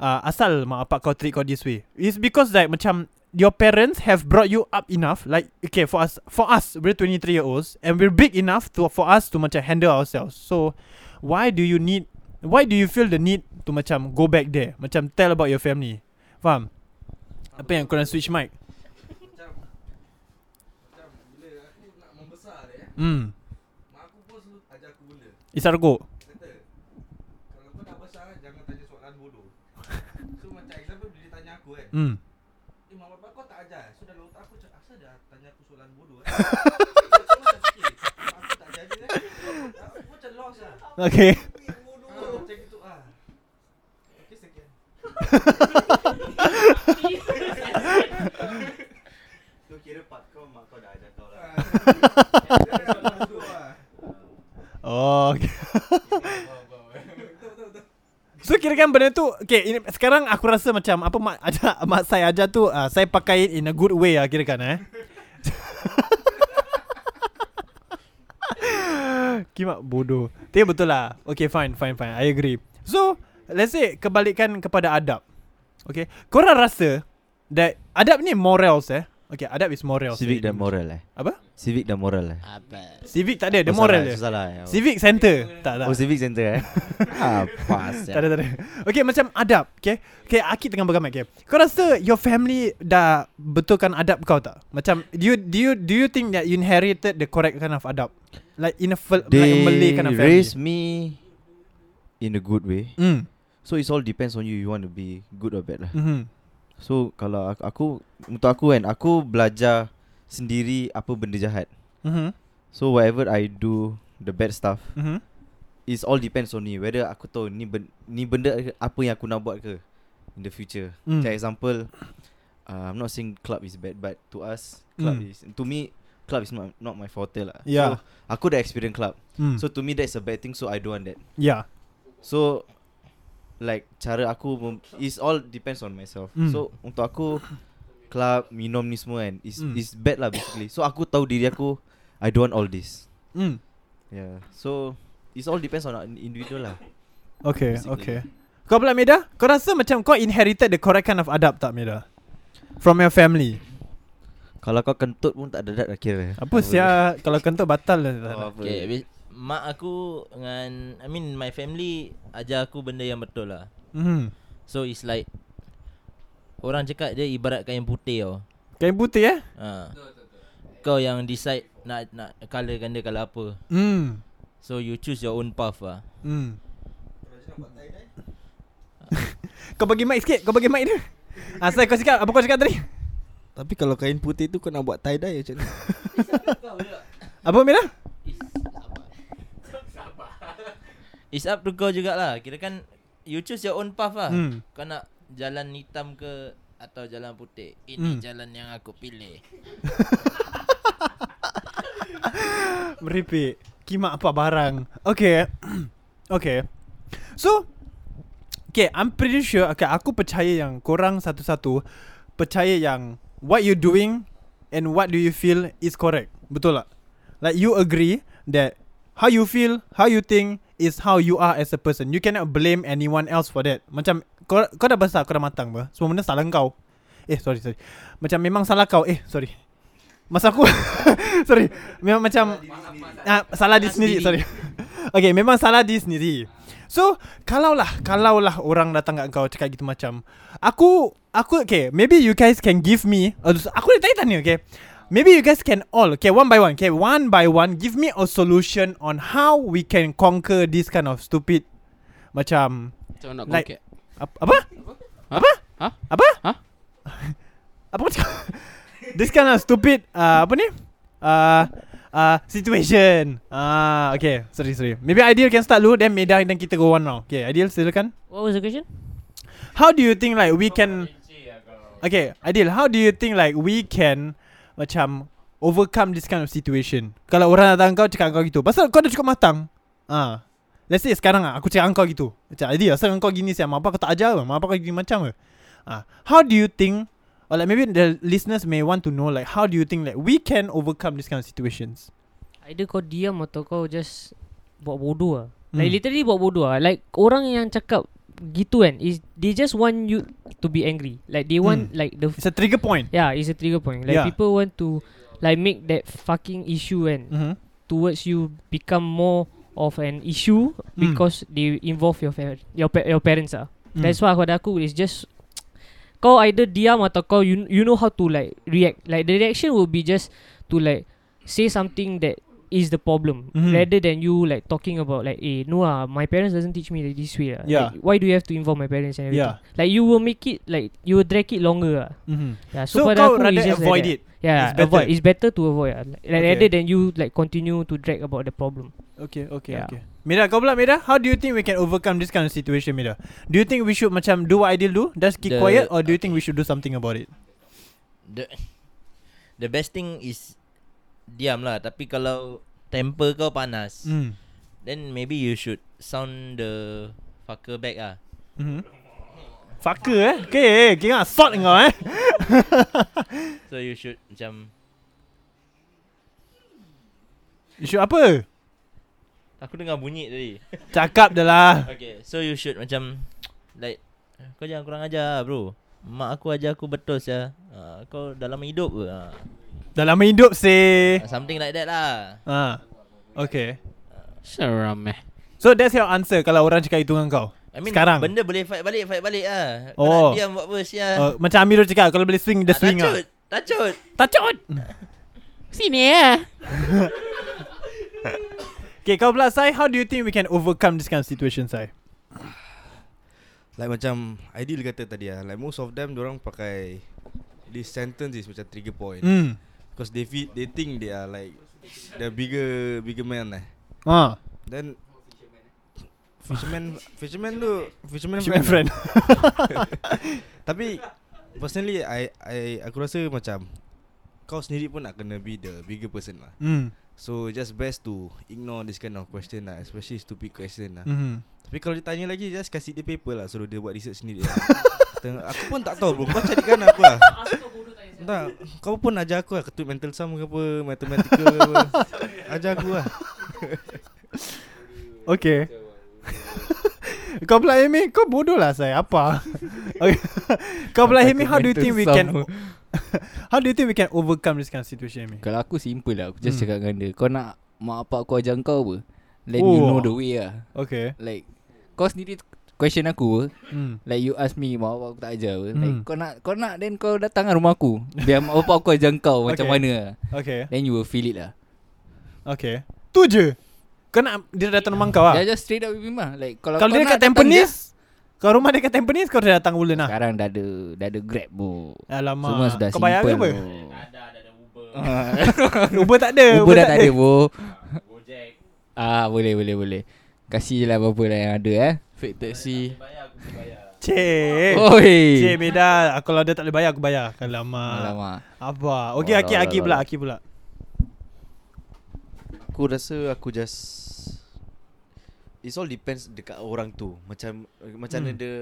uh, Asal mak bapak kau treat kau this way. It's because like macam Your parents have brought you up enough Like Okay for us For us We're 23 year olds And we're big enough to For us to macam handle ourselves. So Why do you need Why do you feel the need To macam Go back there? Macam tell about your family. Faham? Apa yang kau nak switch mic? Dia Hmm. Mak aku pun selalu ajar aku benda. Isargo Kata Kalau kau dah besar Jangan tanya soalan bodoh So macam example Bila dia tanya aku kan Hmm. Eh bapak kau tak ajar. So dalam otak aku cakap Asal dia tanya aku soalan bodoh eh? Aku tak kan Aku macam lost lah Okay. Ah, Macam gitu ah. Okay sekian So kira pak kau mak kau dah ajar kau lah. Oh. Okay. so kira kan benda tu Okay sekarang aku rasa macam Apa mak, ajar, mak saya ajar tu uh, Saya pakai in a good way lah kira kan eh. Kimak bodoh. Tapi betul lah. Okay fine fine fine. I agree. So Let's say Kebalikan kepada adab. Okay Korang rasa That Adab ni morals eh Okay adab is morals Civic dan moral eh. Apa? Civic dan moral eh. Apa? Civic tak ada Dia Oh, moral salah, je Salah. ya. Civic center Tak tak Oh civic center eh. Apa Tak ada tak ada Okay macam adab Okay Okay Akid tengah bergamai okay. Kau rasa Your family Dah Betulkan adab kau tak Macam Do you Do you Do you think that You inherited The correct kind of adab Like in a They Like a Malay kind of family raise me in a good way. mm. So it's all depends on you. You want to be good or bad lah. mm-hmm. So kalau aku, aku untuk aku kan, aku belajar sendiri apa benda jahat. Mm-hmm. So whatever I do, the bad stuff, Mm-hmm. it's all depends on me. Whether aku tahu ni ben, ni benda apa yang aku nak buat ke in the future. Mm. Macam example, uh, I'm not saying club is bad, but to us, club Mm. is to me, club is not not my forte lah. Yeah. So aku dah experience club. Mm. So to me that's a bad thing. So I don't want that. yeah. So like cara aku mem- is all depends on myself. Mm. So untuk aku club minum ni semua kan is Mm. is bad lah basically. So aku tahu diri aku I don't want all this. Mm. Yeah. So it's all depends on individual lah. Okay Basically. Okay Kau pula Meda Kau rasa macam Kau inherited the correct kind of adab tak Meda From your family Kalau kau kentut pun tak ada dah kira. Apa sia Kalau kentut batal lah Oh. Okay, mak aku dengan I mean my family ajar aku benda yang betul lah. mm-hmm. So it's like orang cakap dia ibarat kain putih tau. Kain putih eh Ha. Kau yang decide nak nak colourkan dia colour apa. Hmm So you choose your own path lah. Hmm Kau bagi mic sikit Kau bagi mic dia Asal kau cakap Apa kau cakap tadi Tapi kalau kain putih tu kau nak buat tie dye macam ni. Apa It's up to kau jugalah. Kira kan you choose your own path lah. Hmm. Kau nak jalan hitam ke atau jalan putih. Ini Hmm. jalan yang aku pilih. Meripik Kimak apa barang Okay Okay So Okay I'm pretty sure Okay aku percaya yang Korang satu-satu Percaya yang What you doing And what do you feel Is correct Betul tak Like you agree That How you feel How you think Is how you are as a person. You cannot blame anyone else for that. Macam Kau, kau dah besar Kau dah matang ber. Semua benda salah kau. Eh sorry sorry. Macam memang salah kau. Eh sorry. Masa aku Sorry. Memang macam ah, Salah di sendiri Sorry. Okay memang salah di sendiri. So Kalau lah Kalau lah orang datang kat kau Cakap gitu macam Aku Aku okay Maybe you guys can give me Aku dah tanya-tanya okay Maybe you guys can all Okay one by one Okay one by one Give me a solution On how we can conquer This kind of stupid Macam Macam nak Like- like, ap- Apa? Ha? Apa? Ha? Apa? Ha? Apa cakap? This kind of stupid uh, Apa ni? Uh, uh, situation Ah, uh, Okay Sorry sorry Maybe Ideal can start dulu Then Meda Dan kita go one round Okay Ideal silakan What was the question? How do you think like we can Okay Ideal How do you think like we can Macam Overcome this kind of situation. Kalau orang datang kau Cakap kau gitu. Pasal kau dah cukup matang. Ah, Let's say sekarang ah, Aku cakap kau gitu. Macam Ideal Asal kau gini siapa apa kau tak ajar ke? Apa kau gini macam ke? Ah, How do you think Or like maybe the listeners may want to know Like how do you think like We can overcome this kind of situations? Either kau diam atau kau just buat bodoh. Hmm. Like literally buat bodoh lah. Like orang yang cakap gitu kan is they just want you to be angry. Like they want Hmm. like the It's a trigger point yeah, it's a trigger point. Like Yeah. people want to like make that fucking issue and mm-hmm. towards you become more of an issue Hmm. because they involve your fa- your pa- your parents ah. Hmm. That's why pada aku is just kau either diam atau kau you you know how to like react. Like the reaction will be just to like say something that is the problem Mhm. rather than you like talking about like eh no ah my parents doesn't teach me like this way ah. Yeah. Like, why do you have to involve my parents and everything Yeah. like you will make it like you will drag it longer ah. Mhm. yeah so, So pada kau aku rather just avoid like it. yeah It's better. avoid it's better to avoid ah. like, Okay. rather than you like continue to drag about the problem Okay, okay, Yeah. okay. Mira, kau pula Mira, how do you think we can overcome this kind of situation, Mira? Do you think we should macam do what Aidil do, just keep The- quiet, or do you think we should do something about it? The The best thing is diam lah. Tapi kalau temper kau panas, Hmm. then maybe you should sound the fucker back ah. Mhm. Fucker eh. Okay, kira sort kau eh. So you should macam You should apa? aku dengar bunyi tadi. Cakap dah lah. Okay, so you should macam like kau jangan kurang ajar bro. Mak aku ajar aku betul ya. Uh, kau dalam hidup ke? Uh, Dalam hidup sih. something like that lah. Ah. Okay. Seram eh. So that's your answer kalau orang cakap itu dengan kau. I mean Sekarang. benda boleh fight balik, fight balik ah. Kau Oh. nak diam buat apa sia? Uh, macam Amirul cakap kalau boleh swing dia Ah, swing ah. Tacut, tacut. Tacut. Sini ya. Okay, kau pula Sai, how do you think we can overcome this kind of situation, Sai? Like macam Ideal kata tadi lah Like most of them Diorang pakai This sentence is macam trigger point Hmm. Because they feel, They think they are like The bigger Bigger man lah Ah. Then Fisherman Fisherman tu Fisherman, Fisherman friend. Tapi Personally I, I Aku rasa macam Kau sendiri pun nak kena be the Bigger person lah Hmm. So just best to Ignore this kind of question lah Especially stupid question lah Mhm. Tapi kalau dia tanya lagi Just kasih dia paper lah Suruh dia buat research sendiri lah Tengok, Aku pun tak tahu bro Kau carikan aku lah Tak Kau pun ajar aku lah Ketut mental sum ke apa Mathematical ke apa Ajar aku lah Okay. kau pula Amy, kau bodoh lah saya. Apa? okay. kau pula Amy, how do you think we can How do you think we can overcome this kind of situation, Amy? Kalau aku simple lah Aku just Hmm. cakap dengan dia Kau nak Mak bapak kau ajar kau apa Let Oh. know the way lah Okay. Like Kau sendiri Question aku apa Hmm. Like you ask me Mak bapak aku tak ajar apa Hmm. Like kau nak Kau nak Then kau datang kan rumah aku Biar mak bapak aku ajar kau Macam Okay. mana lah Okay. Then you will feel it lah Okay. Tu je. Kau nak dia datang rumah kau ah? Yeah, just straight up with him lah Like kalau, Kalau kau dia nak dekat Tampines, kau rumah dia kat Tampines, kau dah datang je. lah. Sekarang dah ada Dah ada grab bro Alamak. Semua sudah kau bayar simple apa? bro. Uber tak ada. Uber dah tak ada bro Ah boleh boleh boleh Kasih je lah apa-apa lah yang ada eh Fake taxi. Cik. Oi Cik beda. Aku kalau dia tak boleh bayar, aku bayar. Alamak. Alamak Apa? Okay, Aki, Aki pula. Aki pula. Aku rasa aku just It all depends dekat orang tu Macam Macam Hmm. mana dia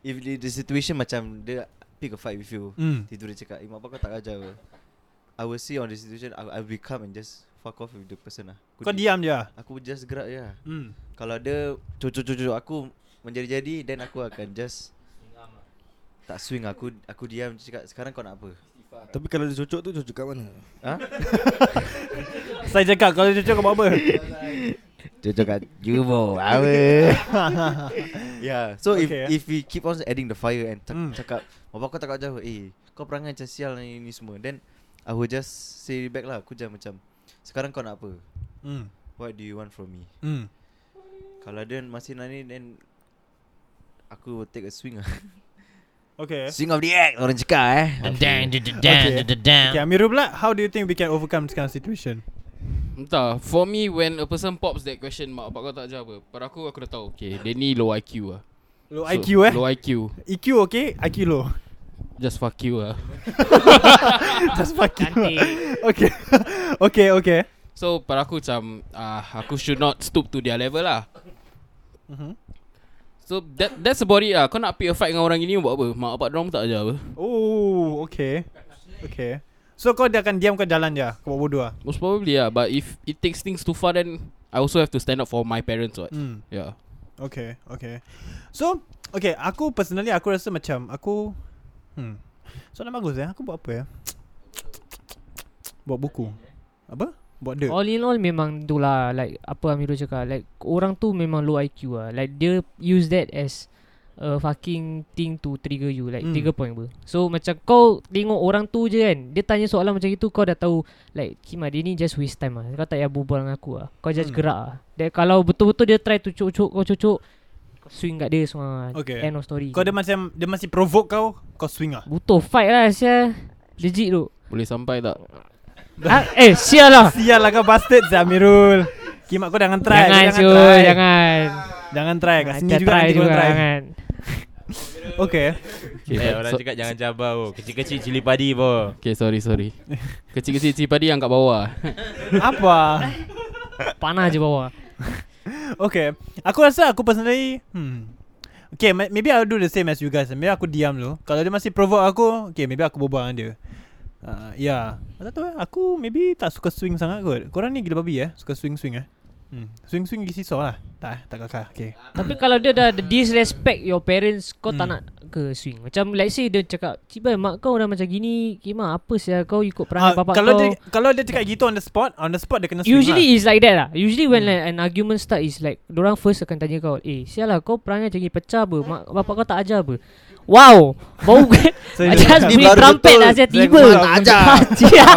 If the, the situation macam Dia pick a fight with you Hmm. Tiba dia cakap Eh mak bapak kau tak ajar ke I will see on the situation I, I will come and just Fuck off with the person lah aku Kau diam je. Aku just gerak je lah Hmm. Kalau dia Cucuk-cucuk aku Menjadi-jadi Then aku akan just Tak swing aku Aku diam cakap Sekarang kau nak apa Tapi kalau dia cucuk tu Cucuk kat mana Ha? Saya cakap kalau dia cakap kau buat apa? Cucuk kat Jubo Apa Yeah So Okay, if eh. if we keep on adding the fire And cak- Hmm. cakap Bapak kau tak kau jauh Eh kau perangai macam sial ni, ni semua Then I will just say back lah Aku jangan macam Sekarang kau nak apa Hmm. What do you want from me Hmm. Kalau dia masih nak ni Then Aku will take a swing lah Okay. Swing of the act Orang cakap eh Okay. dang, dang. Okay, Amirul pula, how do you think we can overcome this kind of situation? Entah For me when a person pops that question Mak bapak kau tak ajar apa Pada aku aku dah tahu Okay dia ni low IQ lah Low So, IQ eh? Low IQ EQ okay? IQ low. Just fuck you lah Just fuck you. Cantik okay. okay, okay. So pada aku macam uh, Aku should not stoop to their level lah Mhm. So that that's about it lah Kau nak pick a fight dengan orang ini Buat apa Mak bapak dorang tak ajar apa Oh, okay. Okay. So kau dia akan diam kau jalan je Kau buat bodoh lah Most probably lah But if it takes things too far Then I also have to stand up for my parents what? Hmm. Yeah. Okay Okay. So Okay aku personally Aku rasa macam Aku Hmm. Soalan bagus eh? Aku buat apa ya Buat buku. Apa? Buat dia. All in all memang tu lah Like apa Amirul cakap Like orang tu memang low IQ lah Like dia use that as a fucking thing to trigger you like Hmm. trigger point apa. So macam kau tengok orang tu je kan, dia tanya soalan macam itu kau dah tahu like Kima dia ni just waste time lah. Kau tak payah berbual dengan aku lah. Kau just Hmm. gerak lah. Dan kalau betul-betul dia try to cuk-cuk kau cuk-cuk kau swing kat dia semua. Okay. End of story. Kau dia macam Dia masih provoke kau Kau swing lah butuh fight lah sia. Legit tu. Boleh sampai tak? ah, eh sial lah. Sial lah kau bastard Zamirul Kimak kau jangan try jangan Kau cuy, try. jangan. Jangan try Kat sini juga try juga try jangan. Okay Okay, Eh orang cakap jangan cabar oh. Kecil-kecil cili padi po. okay sorry sorry. Kecil-kecil cili padi angkat bawah. Apa Panah je bawah. Okay Aku rasa aku personally Hmm Okay ma- maybe I'll do the same as you guys Maybe aku diam dulu Kalau dia masih provoke aku Okay maybe aku berbual dengan dia uh, Ya yeah. Tak tahu eh Aku maybe tak suka swing sangat kot Korang ni gila babi eh Suka swing-swing eh Hmm. Swing-swing gisi so lah Tak eh? Tak kakak Okay. Tapi kalau dia dah disrespect your parents Kau tak Hmm. nak ke swing? Macam let's say dia cakap Cibai mak kau dah macam gini Kima apa sih kau ikut perangai Ah, bapak kalau kau? dia kalau dia cakap gitu on the spot, on the spot dia kena swing Usually lah. is like that lah. Usually when Hmm. like, an argument start is like Diorang first akan tanya kau Eh sial lah kau perangai macam ni pecah apa? Mak, Bapak kau tak ajar apa? Wow! Bau So, Macam dia- Ni bunyi baru trumpet betul. lah Saya tiba. tak ajar. Ajar?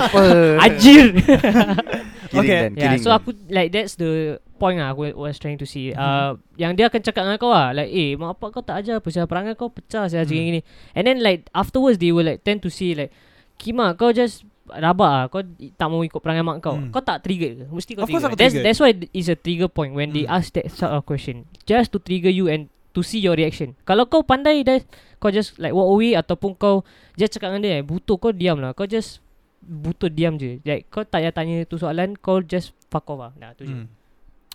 Ajir Killing Okay. Dan, Yeah, killing so Dan. aku like that's the point lah aku was trying to see. Mhm. Uh, yang dia akan cakap dengan kau lah like eh mak bapak kau tak ajar apa saya perangai kau pecah saya Hmm. hmm. gini. And then like afterwards they will like tend to see like Kima kau just rabak ah kau tak mau ikut perangai mak kau. Hmm. Kau tak trigger ke? Mesti kau Of trigger. aku That's trigger. that's why it's a trigger point when they Hmm. ask that sort of question. Just to trigger you and to see your reaction. Kalau kau pandai dah kau just like walk away ataupun kau just cakap dengan dia eh, butuh kau diam lah. Kau just butuh diam je. Like kau tak payah tanya tu soalan kau just fuck off lah. Dah tu je. Hmm.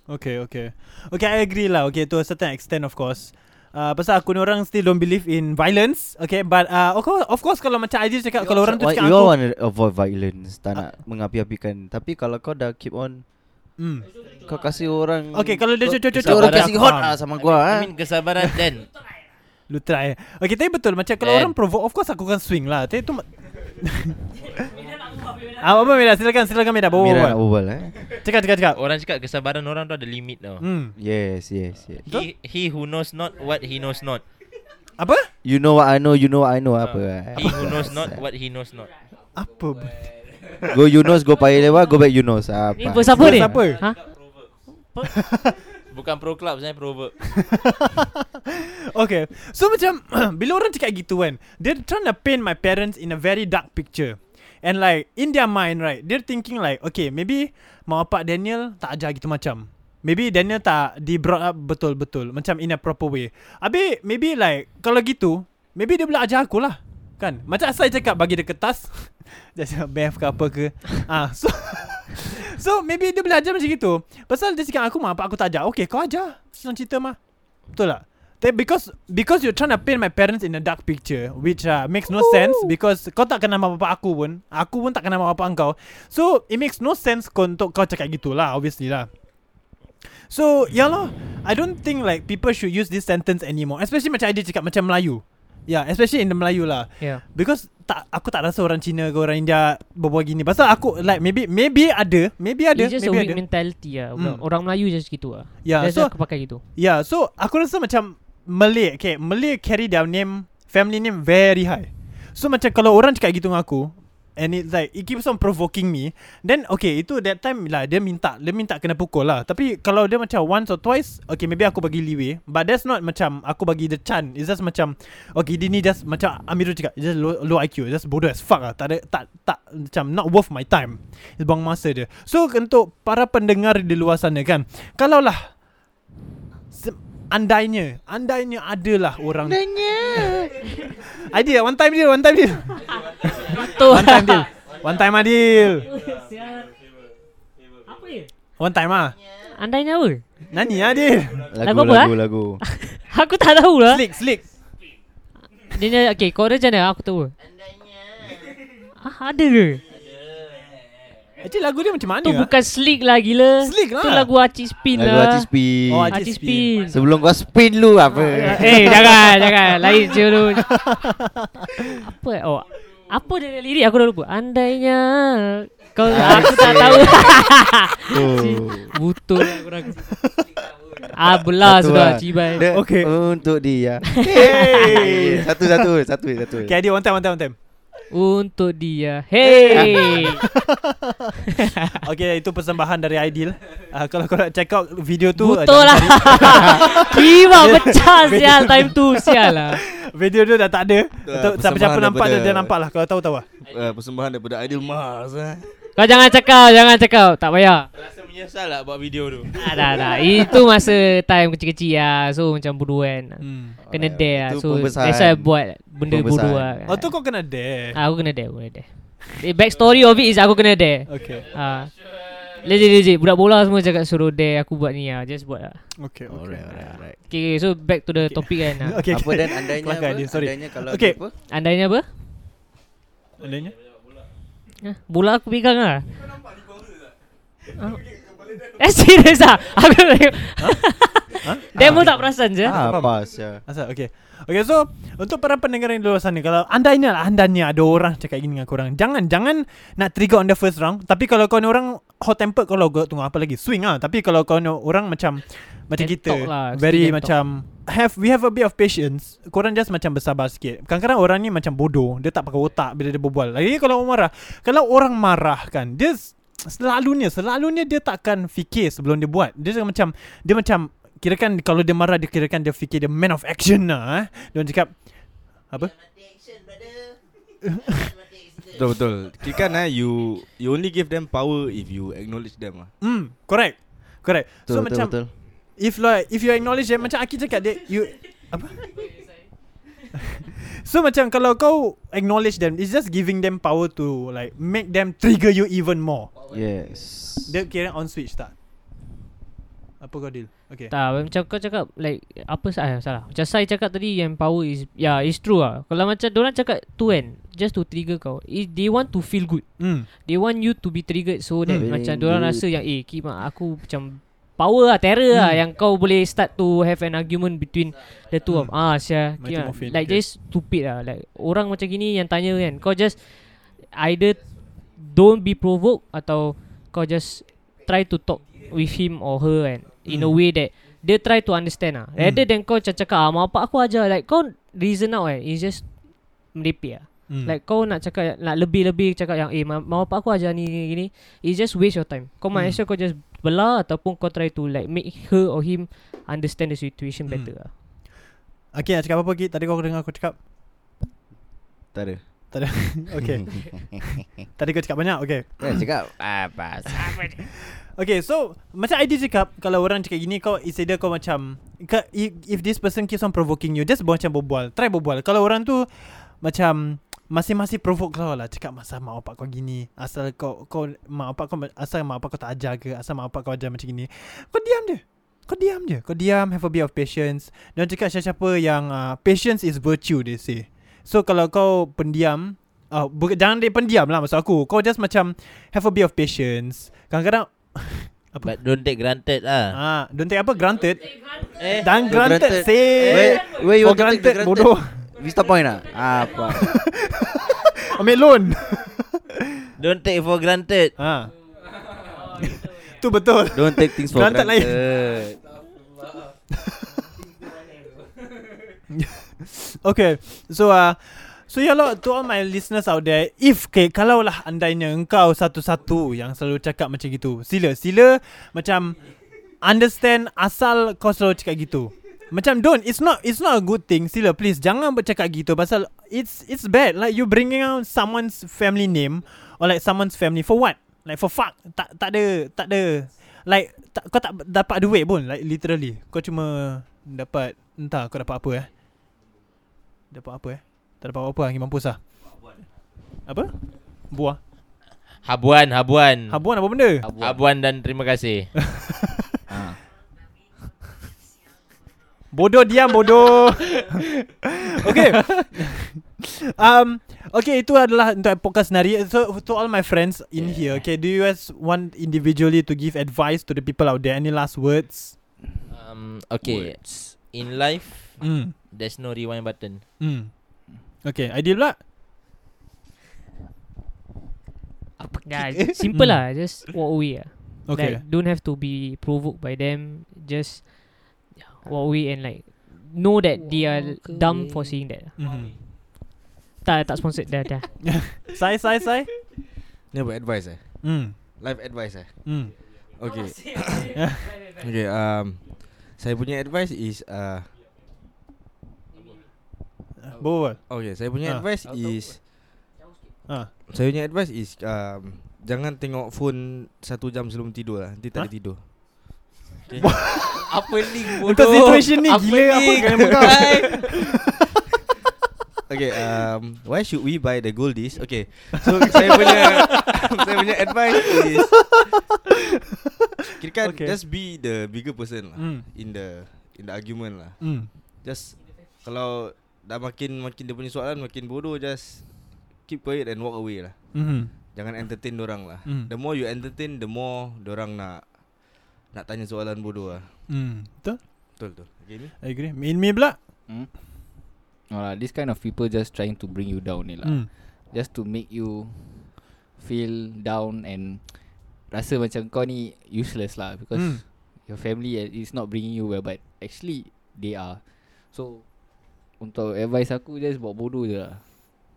Okay, okay. Okay, I agree lah. Okay, to a certain extent of course. Uh, pasal aku ni orang still don't believe in violence. Okay, but uh, of course, of course kalau macam Aidil cakap kalau orang tu cakap You aku, all want to avoid violence Tak nak mengapi-apikan Tapi kalau kau dah keep on hmm. Kau kasih orang Okay, kalau dia cucuk-cucuk, Kasih orang kasih hot faham. ah sama gua I ah. mean kesabaran Dan. Lu try Okay tapi betul Macam kalau orang provoke Of course aku akan swing lah Tapi tu ma- Ah, apa Mira silakan silakan Mira bawa Mira nak berbual eh Cakap cakap cakap. Orang cakap kesabaran orang tu ada limit tau. Hmm. Yes yes yes He, he who knows not what he knows not. Apa? You know what I know You know what I know Apa eh? He who knows not what he knows not. Apa? Go Yunus Go Paya Lebar Go back Yunus Apa Ni verse apa Verse ni? apa? Ha? Bukan pro club saya proverb. Okay So macam Bila orang cakap gitu kan They're trying to paint my parents In a very dark picture And like In their mind right They're thinking like Okay maybe Mak bapak Daniel Tak ajar gitu macam. Maybe Daniel tak Di brought up betul-betul Macam in a proper way. Habis maybe like Kalau gitu Maybe dia boleh ajar aku lah Kan? Macam saya cakap Bagi dia kertas. Dia cakap BF ke apa ke? Ah, So So maybe dia boleh ajar macam gitu. Pasal dia cakap aku Mak aku tak ajar. Okay kau ajar. Senang cerita mah. Betul tak? Tapi because because you're trying to paint my parents in a dark picture which uh, makes no sense because kau tak kenal mak bapak aku pun aku pun tak kenal mak bapak kau so it makes no sense kau untuk kau cakap gitulah obviously lah so ya lah I don't think like people should use this sentence anymore especially macam dia cakap macam Melayu yeah especially in the Melayu lah Yeah. Because tak aku tak rasa orang Cina ke orang India berbual gini. Pasal aku like maybe maybe ada, maybe ada, It's just a maybe weak ada. mentality lah. Hmm. Orang Melayu just gitu lah. Yeah, That's so aku pakai gitu. Yeah, so aku rasa macam Malay, okay, Malay carry their name, family name very high. So macam kalau orang cakap gitu dengan aku, and it's like it keeps on provoking me, then okay, itu that time lah dia minta, dia minta kena pukul lah. Tapi kalau dia macam once or twice, okay, maybe aku bagi leeway, but that's not macam aku bagi the chance. It's just macam okay, dia ni just macam Amirul cakap, just low, low IQ, just bodoh as fuck lah. Tak ada, tak, tak, macam not worth my time. It's buang masa dia. So untuk para pendengar di luar sana kan, kalaulah Se- Andainya Andainya adalah orang Andainya Adil one time deal One time deal Betul. One time deal One time Adil Apa ya? One time ah Andainya apa? Nani Adil Lagu Lagu apa, lagu lagu Aku tak tahu lah. Slick slick Dia ni okay, kau macam mana? Aku tahu. Ah, ada ke? Actually lagu dia macam mana Tu ah? bukan slick lah gila. Slick lah Tu lagu Aci Spin Lagu lah. Haji Spin Oh, Aci Spin. Sebelum kau spin lu apa Eh, jangan, jangan. Lain je dulu. apa? eh? Oh, apa dia lirik aku dah lupa. Andainya kau aku tak tahu. Oh. Butuh lah korang. Ah belah Satu sudah lah. cibai. Dia Okay. Untuk dia Hey. Satu satu Satu satu Okay, Adil, one time, one time, one time. Untuk dia. Hey. Okay, itu persembahan dari Aidil. Uh, kalau kau nak check out video tu, uh, Betul lah. Kimak pecah sial time tu sial lah. Video tu dah tak ada. Ah, siapa-siapa nampak dia, dia nampak lah. Kalau tahu tahu lah. uh, Persembahan daripada Aidil Mars eh. Kau jangan cakap, jangan cakap. Tak payah. Menyesal lah buat video tu. Ah, dah, dah. Itu masa time kecil-kecil lah. So macam bodoh kan. Hmm. Kena dare lah. So pembesaran. that's why I buat benda Pembesaran. bodoh lah. Oh tu kau kena dare. Ah, aku kena dare, aku kena dare. The backstory of it is aku kena dare. Okay. Ah. Legit legit Budak bola semua cakap suruh dare Aku buat ni lah Just buat lah Okay, okay. Alright alright alright Okay, okay so back to the topic kan ah. Okay, Apa dan andainya apa dia, sorry. Andainya kalau Okay. apa Andainya apa? Adanya? Ha? Bola aku pegang lah Ah. Eh serius lah Aku tengok. Demo tak perasan je Ah pas ya. Asal okay. Okay so Untuk para pendengar yang di luar sana Kalau andainya lah Andainya ada orang cakap gini dengan korang Jangan Jangan nak trigger on the first round Tapi kalau kau ni orang Hot tempered Kalau kau tunggu apa lagi? Swing lah Tapi kalau kau ni orang macam Macam Can kita lah, Very macam Have We have a bit of patience Korang just macam bersabar sikit. Kadang-kadang orang ni macam bodoh Dia tak pakai otak Bila dia berbual. Lagi kalau orang marah Kalau orang marah kan Dia s- Selalunya Selalunya dia takkan fikir Sebelum dia buat. Dia macam Dia macam Kirakan kalau dia marah Dia kirakan dia fikir Dia man of action lah eh. Dia orang cakap Apa? Betul betul. Kira kan eh You You only give them power If you acknowledge them lah. Hmm Correct. Correct. So Betul betul macam betul. If like If you acknowledge them Macam Aki cakap dia You Apa? so macam kalau kau acknowledge them It's just giving them power to like Make them trigger you even more Yes Dia kira on switch tak? Apa kau deal? Okay Tak macam kau cakap Like Apa salah salah Macam saya cakap tadi Yang power is yeah, it's true lah Kalau macam Diorang cakap tu kan Just to trigger kau It, They want to feel good Hmm They want you to be triggered So that Hmm. macam Diorang good. rasa yang Eh Kim ah, aku macam Power lah Terror lah Hmm. Yang kau boleh start to Have an argument between The two of Ah ah, Like okay. just stupid lah Like orang macam gini Yang tanya kan Kau just Either Don't be provoked Atau Kau just Try to talk With him or her kan In a Hmm. way that Dia try to understand lah Rather than kau cakap ah, Mak apa aku ajar Like kau reason out kan It's just Merepek lah Hmm. Like kau nak cakap Nak lebih-lebih cakap yang Eh ma- mak bapak aku ajar ni gini, gini It's just waste your time. Kau might Hmm. as well kau just Belah Ataupun kau try to like Make her or him Understand the situation Hmm. better lah. Okay nak cakap apa lagi? Tadi kau dengar aku cakap? Tak ada. Tak ada. Okay. Tadi kau cakap banyak Okay. Kan cakap Apa? Okay so Macam ID cakap Kalau orang cakap gini Kau is either kau macam if, if this person keeps on provoking you Just macam berbual. Try berbual. Kalau orang tu Macam Masih-masih provoke kau lah. Cakap masa mak bapak kau gini? Asal kau kau Mak bapak kau Asal mak bapak kau tak ajar ke? Asal mak bapak kau ajar macam gini? Kau diam je. Kau diam je. Kau diam Have a bit of patience. Dan cakap siapa-siapa yang uh, Patience is virtue they say. So kalau kau pendiam uh, bu- Jangan dia pendiam lah maksud aku. Kau just macam Have a bit of patience. Kadang-kadang Apa? But don't take granted lah. Ah, don't take apa? Granted. Eh, Dan Granted. granted, say. Where, where you For want to take the granted, bodoh. Vista point lah Apa Ambil loan. don't take for granted. ha. tu betul. Don't take things for Granted lain. granted Okay. So uh, So ya lah To all my listeners out there If okay, Kalau lah andainya Engkau satu-satu Yang selalu cakap macam gitu Sila Sila Macam Understand Asal kau selalu cakap gitu Macam don't It's not It's not a good thing. Sila please Jangan bercakap gitu Pasal It's it's bad. Like you bringing out Someone's family name Or like someone's family For what? Like for fuck. Tak tak ada Tak ada. Like tak, Kau tak dapat duit pun Like literally. Kau cuma Dapat Entah kau dapat apa eh. Dapat apa eh? Tak dapat apa-apa lagi mampus lah Apa? Buah. Habuan, habuan. Habuan apa benda? Habuan dan terima kasih. Bodoh diam bodoh. Okay. Um, Okay itu adalah Untuk podcast nari. So to all my friends In here Okay do you guys Want individually to give advice To the people out there? Any last words? Um, okay. In life, Hmm there's no rewind button. Hmm Okay Ideal pula. Ya simple Hmm. lah Just walk away lah. Okay. Like don't have to be provoked by them. Just walk away and like know that they are dumb for saying that. Mhm. Tak tak sponsored dah dah. Sai sai sai. Ni apa advice eh? Hmm. Life advice eh? Hmm. Okay. okay, um saya punya advice is uh Bawa. okay, saya punya Ah. advice is Ah. saya punya advice is um jangan tengok phone satu jam sebelum tidur lah. Nanti tak ada tidur. Apa link bodoh Untuk situation ni gila apa kena pegang. Okay, um, why should we buy the goldies? Okay, so saya punya saya punya advice is kita kan Okay. just be the bigger person lah Hmm. in the in the argument lah. Hmm. Just kalau dah makin makin dia punya soalan makin bodoh just keep quiet and walk away lah. Mhm. Jangan entertain orang lah. Hmm. The more you entertain, the more orang nak nak tanya soalan bodoh lah. Hmm. Betul? Betul betul. Okay ni. I agree. Min mi pula. Hmm? No lah, this kind of people just trying to bring you down ni lah. Hmm. Just to make you feel down and rasa macam kau ni useless lah because Hmm. your family is not bringing you well but actually they are. So untuk advice aku just buat bodoh je lah.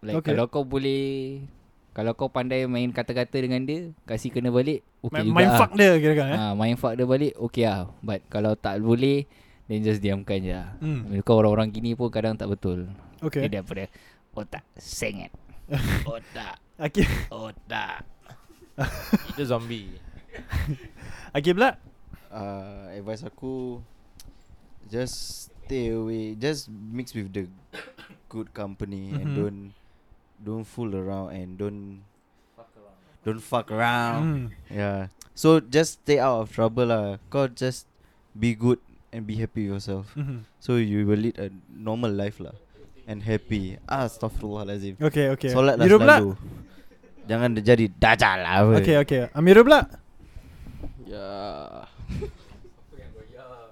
Like okay. kalau kau boleh kalau kau pandai main kata-kata dengan dia, kasih kena balik, okay Main, juga main lah. fuck dia kira kan eh. Ah, main fuck dia balik Okay lah But kalau tak boleh Then just diamkan je lah Hmm. Kau orang-orang gini pun kadang tak betul Okay. Dia daripada Otak Sengit Otak Akib. Otak Itu zombie. Akib pula. uh, advice aku just stay away just mix with the good company and Mhm. don't don't fool around and don't don't fuck around Hmm. yeah so just stay out of trouble lah kau just be good and be happy yourself Mhm. so you will lead a normal life lah and happy ah, astaghfirullahalazim Okay, okay. solat lah selalu jangan jadi dajal lah apa Okay, okay. Amirul pula. Ya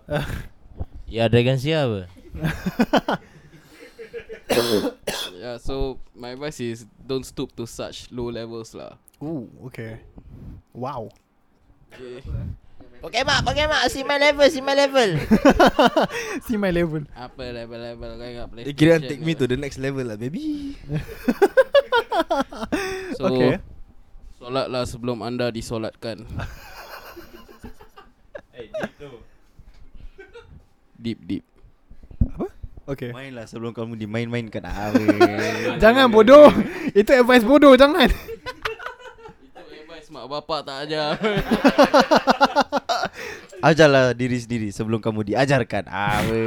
Ya Dragon Sia apa? Yeah, so my advice is don't stoop to such low levels lah. Ooh, okay. Wow. Okay. Okay mak, okay mak, see my level, see my level. See my level. Apa level-level kau ingat Dia kira take me to the next level lah baby. So, Okay. Solatlah sebelum anda disolatkan. Deep deep. Okay. main lah sebelum kamu dimain-mainkan apa Jangan bodoh. Itu advice bodoh, jangan. Itu advice mak bapak tak ajar. Ajarlah diri sendiri sebelum kamu diajarkan apa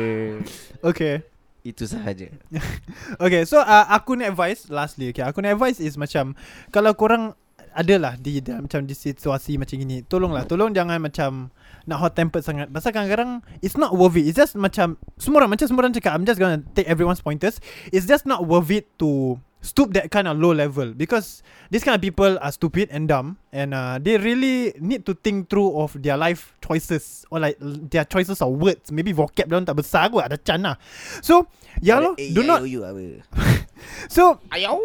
Okay. Itu sahaja Okay, so uh, aku ni advice lastly. Okay, aku ni advice is macam kalau korang adalah di dalam macam di situasi macam ini, tolonglah, tolong jangan macam nak hot tempered sangat. Pasal kadang-kadang it's not worth it. It's just macam semua orang macam semua orang cakap I'm just gonna take everyone's pointers. It's just not worth it to stoop that kind of low level. Because these kind of people are stupid and dumb. And uh, they really need to think through of their life choices. Or like their choices of words. Maybe vocab dia tak besar kot. Ada can lah. So ya lo do not so Ayau.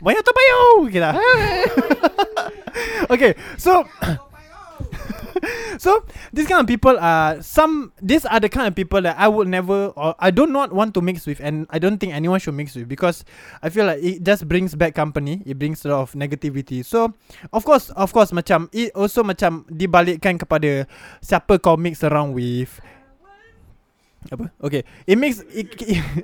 banyak tak payah okay lah. Okay so so these kind of people are some these are the kind of people that I would never or I do not want to mix with and I don't think anyone should mix with because I feel like it just brings bad company. It brings a lot of negativity. So of course of course macam it also macam dibalikkan kepada siapa kau mix around with apa? Okay. It makes it,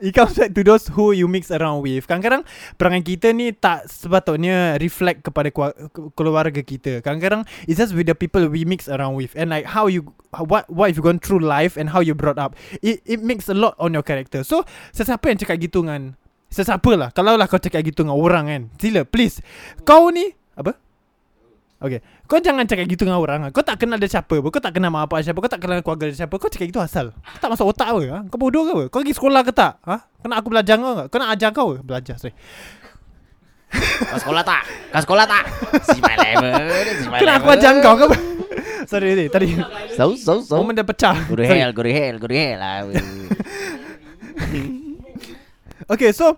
it, comes back to those who you mix around with. Kadang-kadang Perangai kita ni Tak sepatutnya Reflect kepada keluarga kita. Kadang-kadang It's just with the people we mix around with. And like how you What what if you gone through life And how you brought up. It it makes a lot on your character. So Sesiapa yang cakap gitu dengan Sesiapa lah. Kalau lah kau cakap gitu dengan orang kan. Sila please. Kau ni Apa? Okay Kau jangan cakap gitu dengan orang Kau tak kenal dia siapa Kau tak kenal mak bapak siapa Kau tak kenal keluarga dia siapa Kau cakap gitu asal Kau tak masuk otak apa ha? Kau bodoh ke apa Kau pergi sekolah ke tak ha? Kau nak aku belajar kau Kau nak ajar kau ke Belajar sorry Kau sekolah tak? Kau sekolah tak? Si my level, si my Kau nak aku ajar kau ke apa Sorry tadi Tadi So so so Moment dah pecah Sorry. hell, to hell, to hell lah. Okay so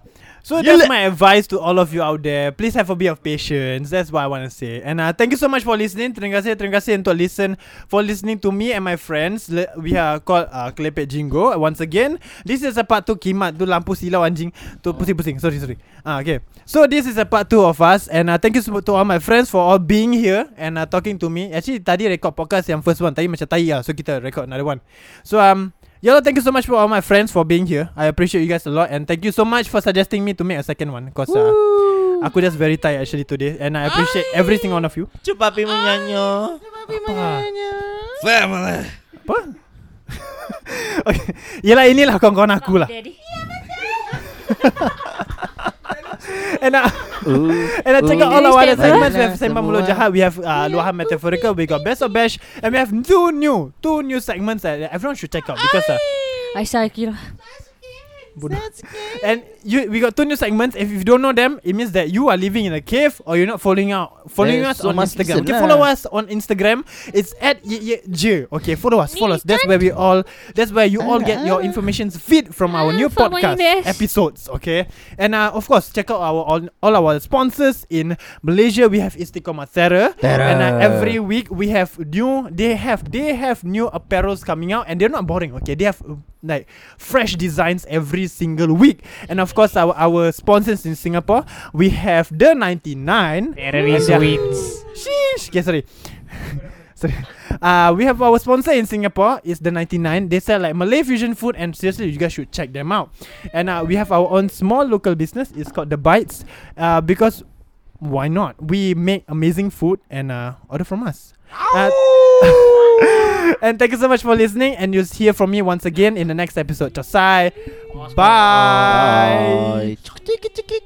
So that's my advice to all of you out there. Please have a bit of patience. That's what I want to say. And uh, thank you so much for listening. Terima kasih, terima kasih untuk listen for listening to me and my friends. Le- we are called uh, Kelepek Jingo. Once again, this is a part 2 kimat tu lampu silau anjing. Tu pusing-pusing. Sorry, sorry. Ah, okay. So this is a part 2 of us and uh, thank you so much to all my friends for all being here and uh, talking to me. Actually tadi record podcast yang first one. Tadi macam tai lah. So kita record another one. So um Yellow, thank you so much for all my friends for being here. I appreciate you guys a lot and thank you so much for suggesting me to make a second one because uh, aku just very tired actually today and I appreciate every single one of you. Cuba pi menyanyi. Apa? Family. Apa? okay. Yelah inilah kawan-kawan aku lah. And uh, and I out all our other segments. We have Sembang Mulut Jahat. We have uh, Luahan Metaphorical. We got Best of Bash. And we have two new, two new segments that everyone should check out because uh, Aisyah Akira. Bodoh. And you, we got two new segments. If you don't know them, it means that you are living in a cave or you're not following out, following Yeah, us so on must Instagram. listen Okay, lah. follow us on Instagram. It's at ye ye. Okay, follow us, follow us. That's where we all. That's where you all get your information feed from our new podcast episodes. Okay, and uh, of course, check out our all, all our sponsors in Malaysia. We have Istiqomah Terra, and uh, every week we have new. They have they have new apparels coming out, and they're not boring. Okay, they have. uh, Like fresh designs every single week, and of course our our sponsors in Singapore, we have the 99 Terrorist and their- wins. Sheesh. Okay, sorry. sorry. Uh, we have our sponsor in Singapore. It's the 99. They sell like Malay fusion food, and seriously, you guys should check them out. And uh, we have our own small local business. It's called the Bites. Uh, because why not? We make amazing food and uh, order from us. Uh, and thank you so much for listening. And you'll hear from me once again in the next episode. Josai. Bye. Bye.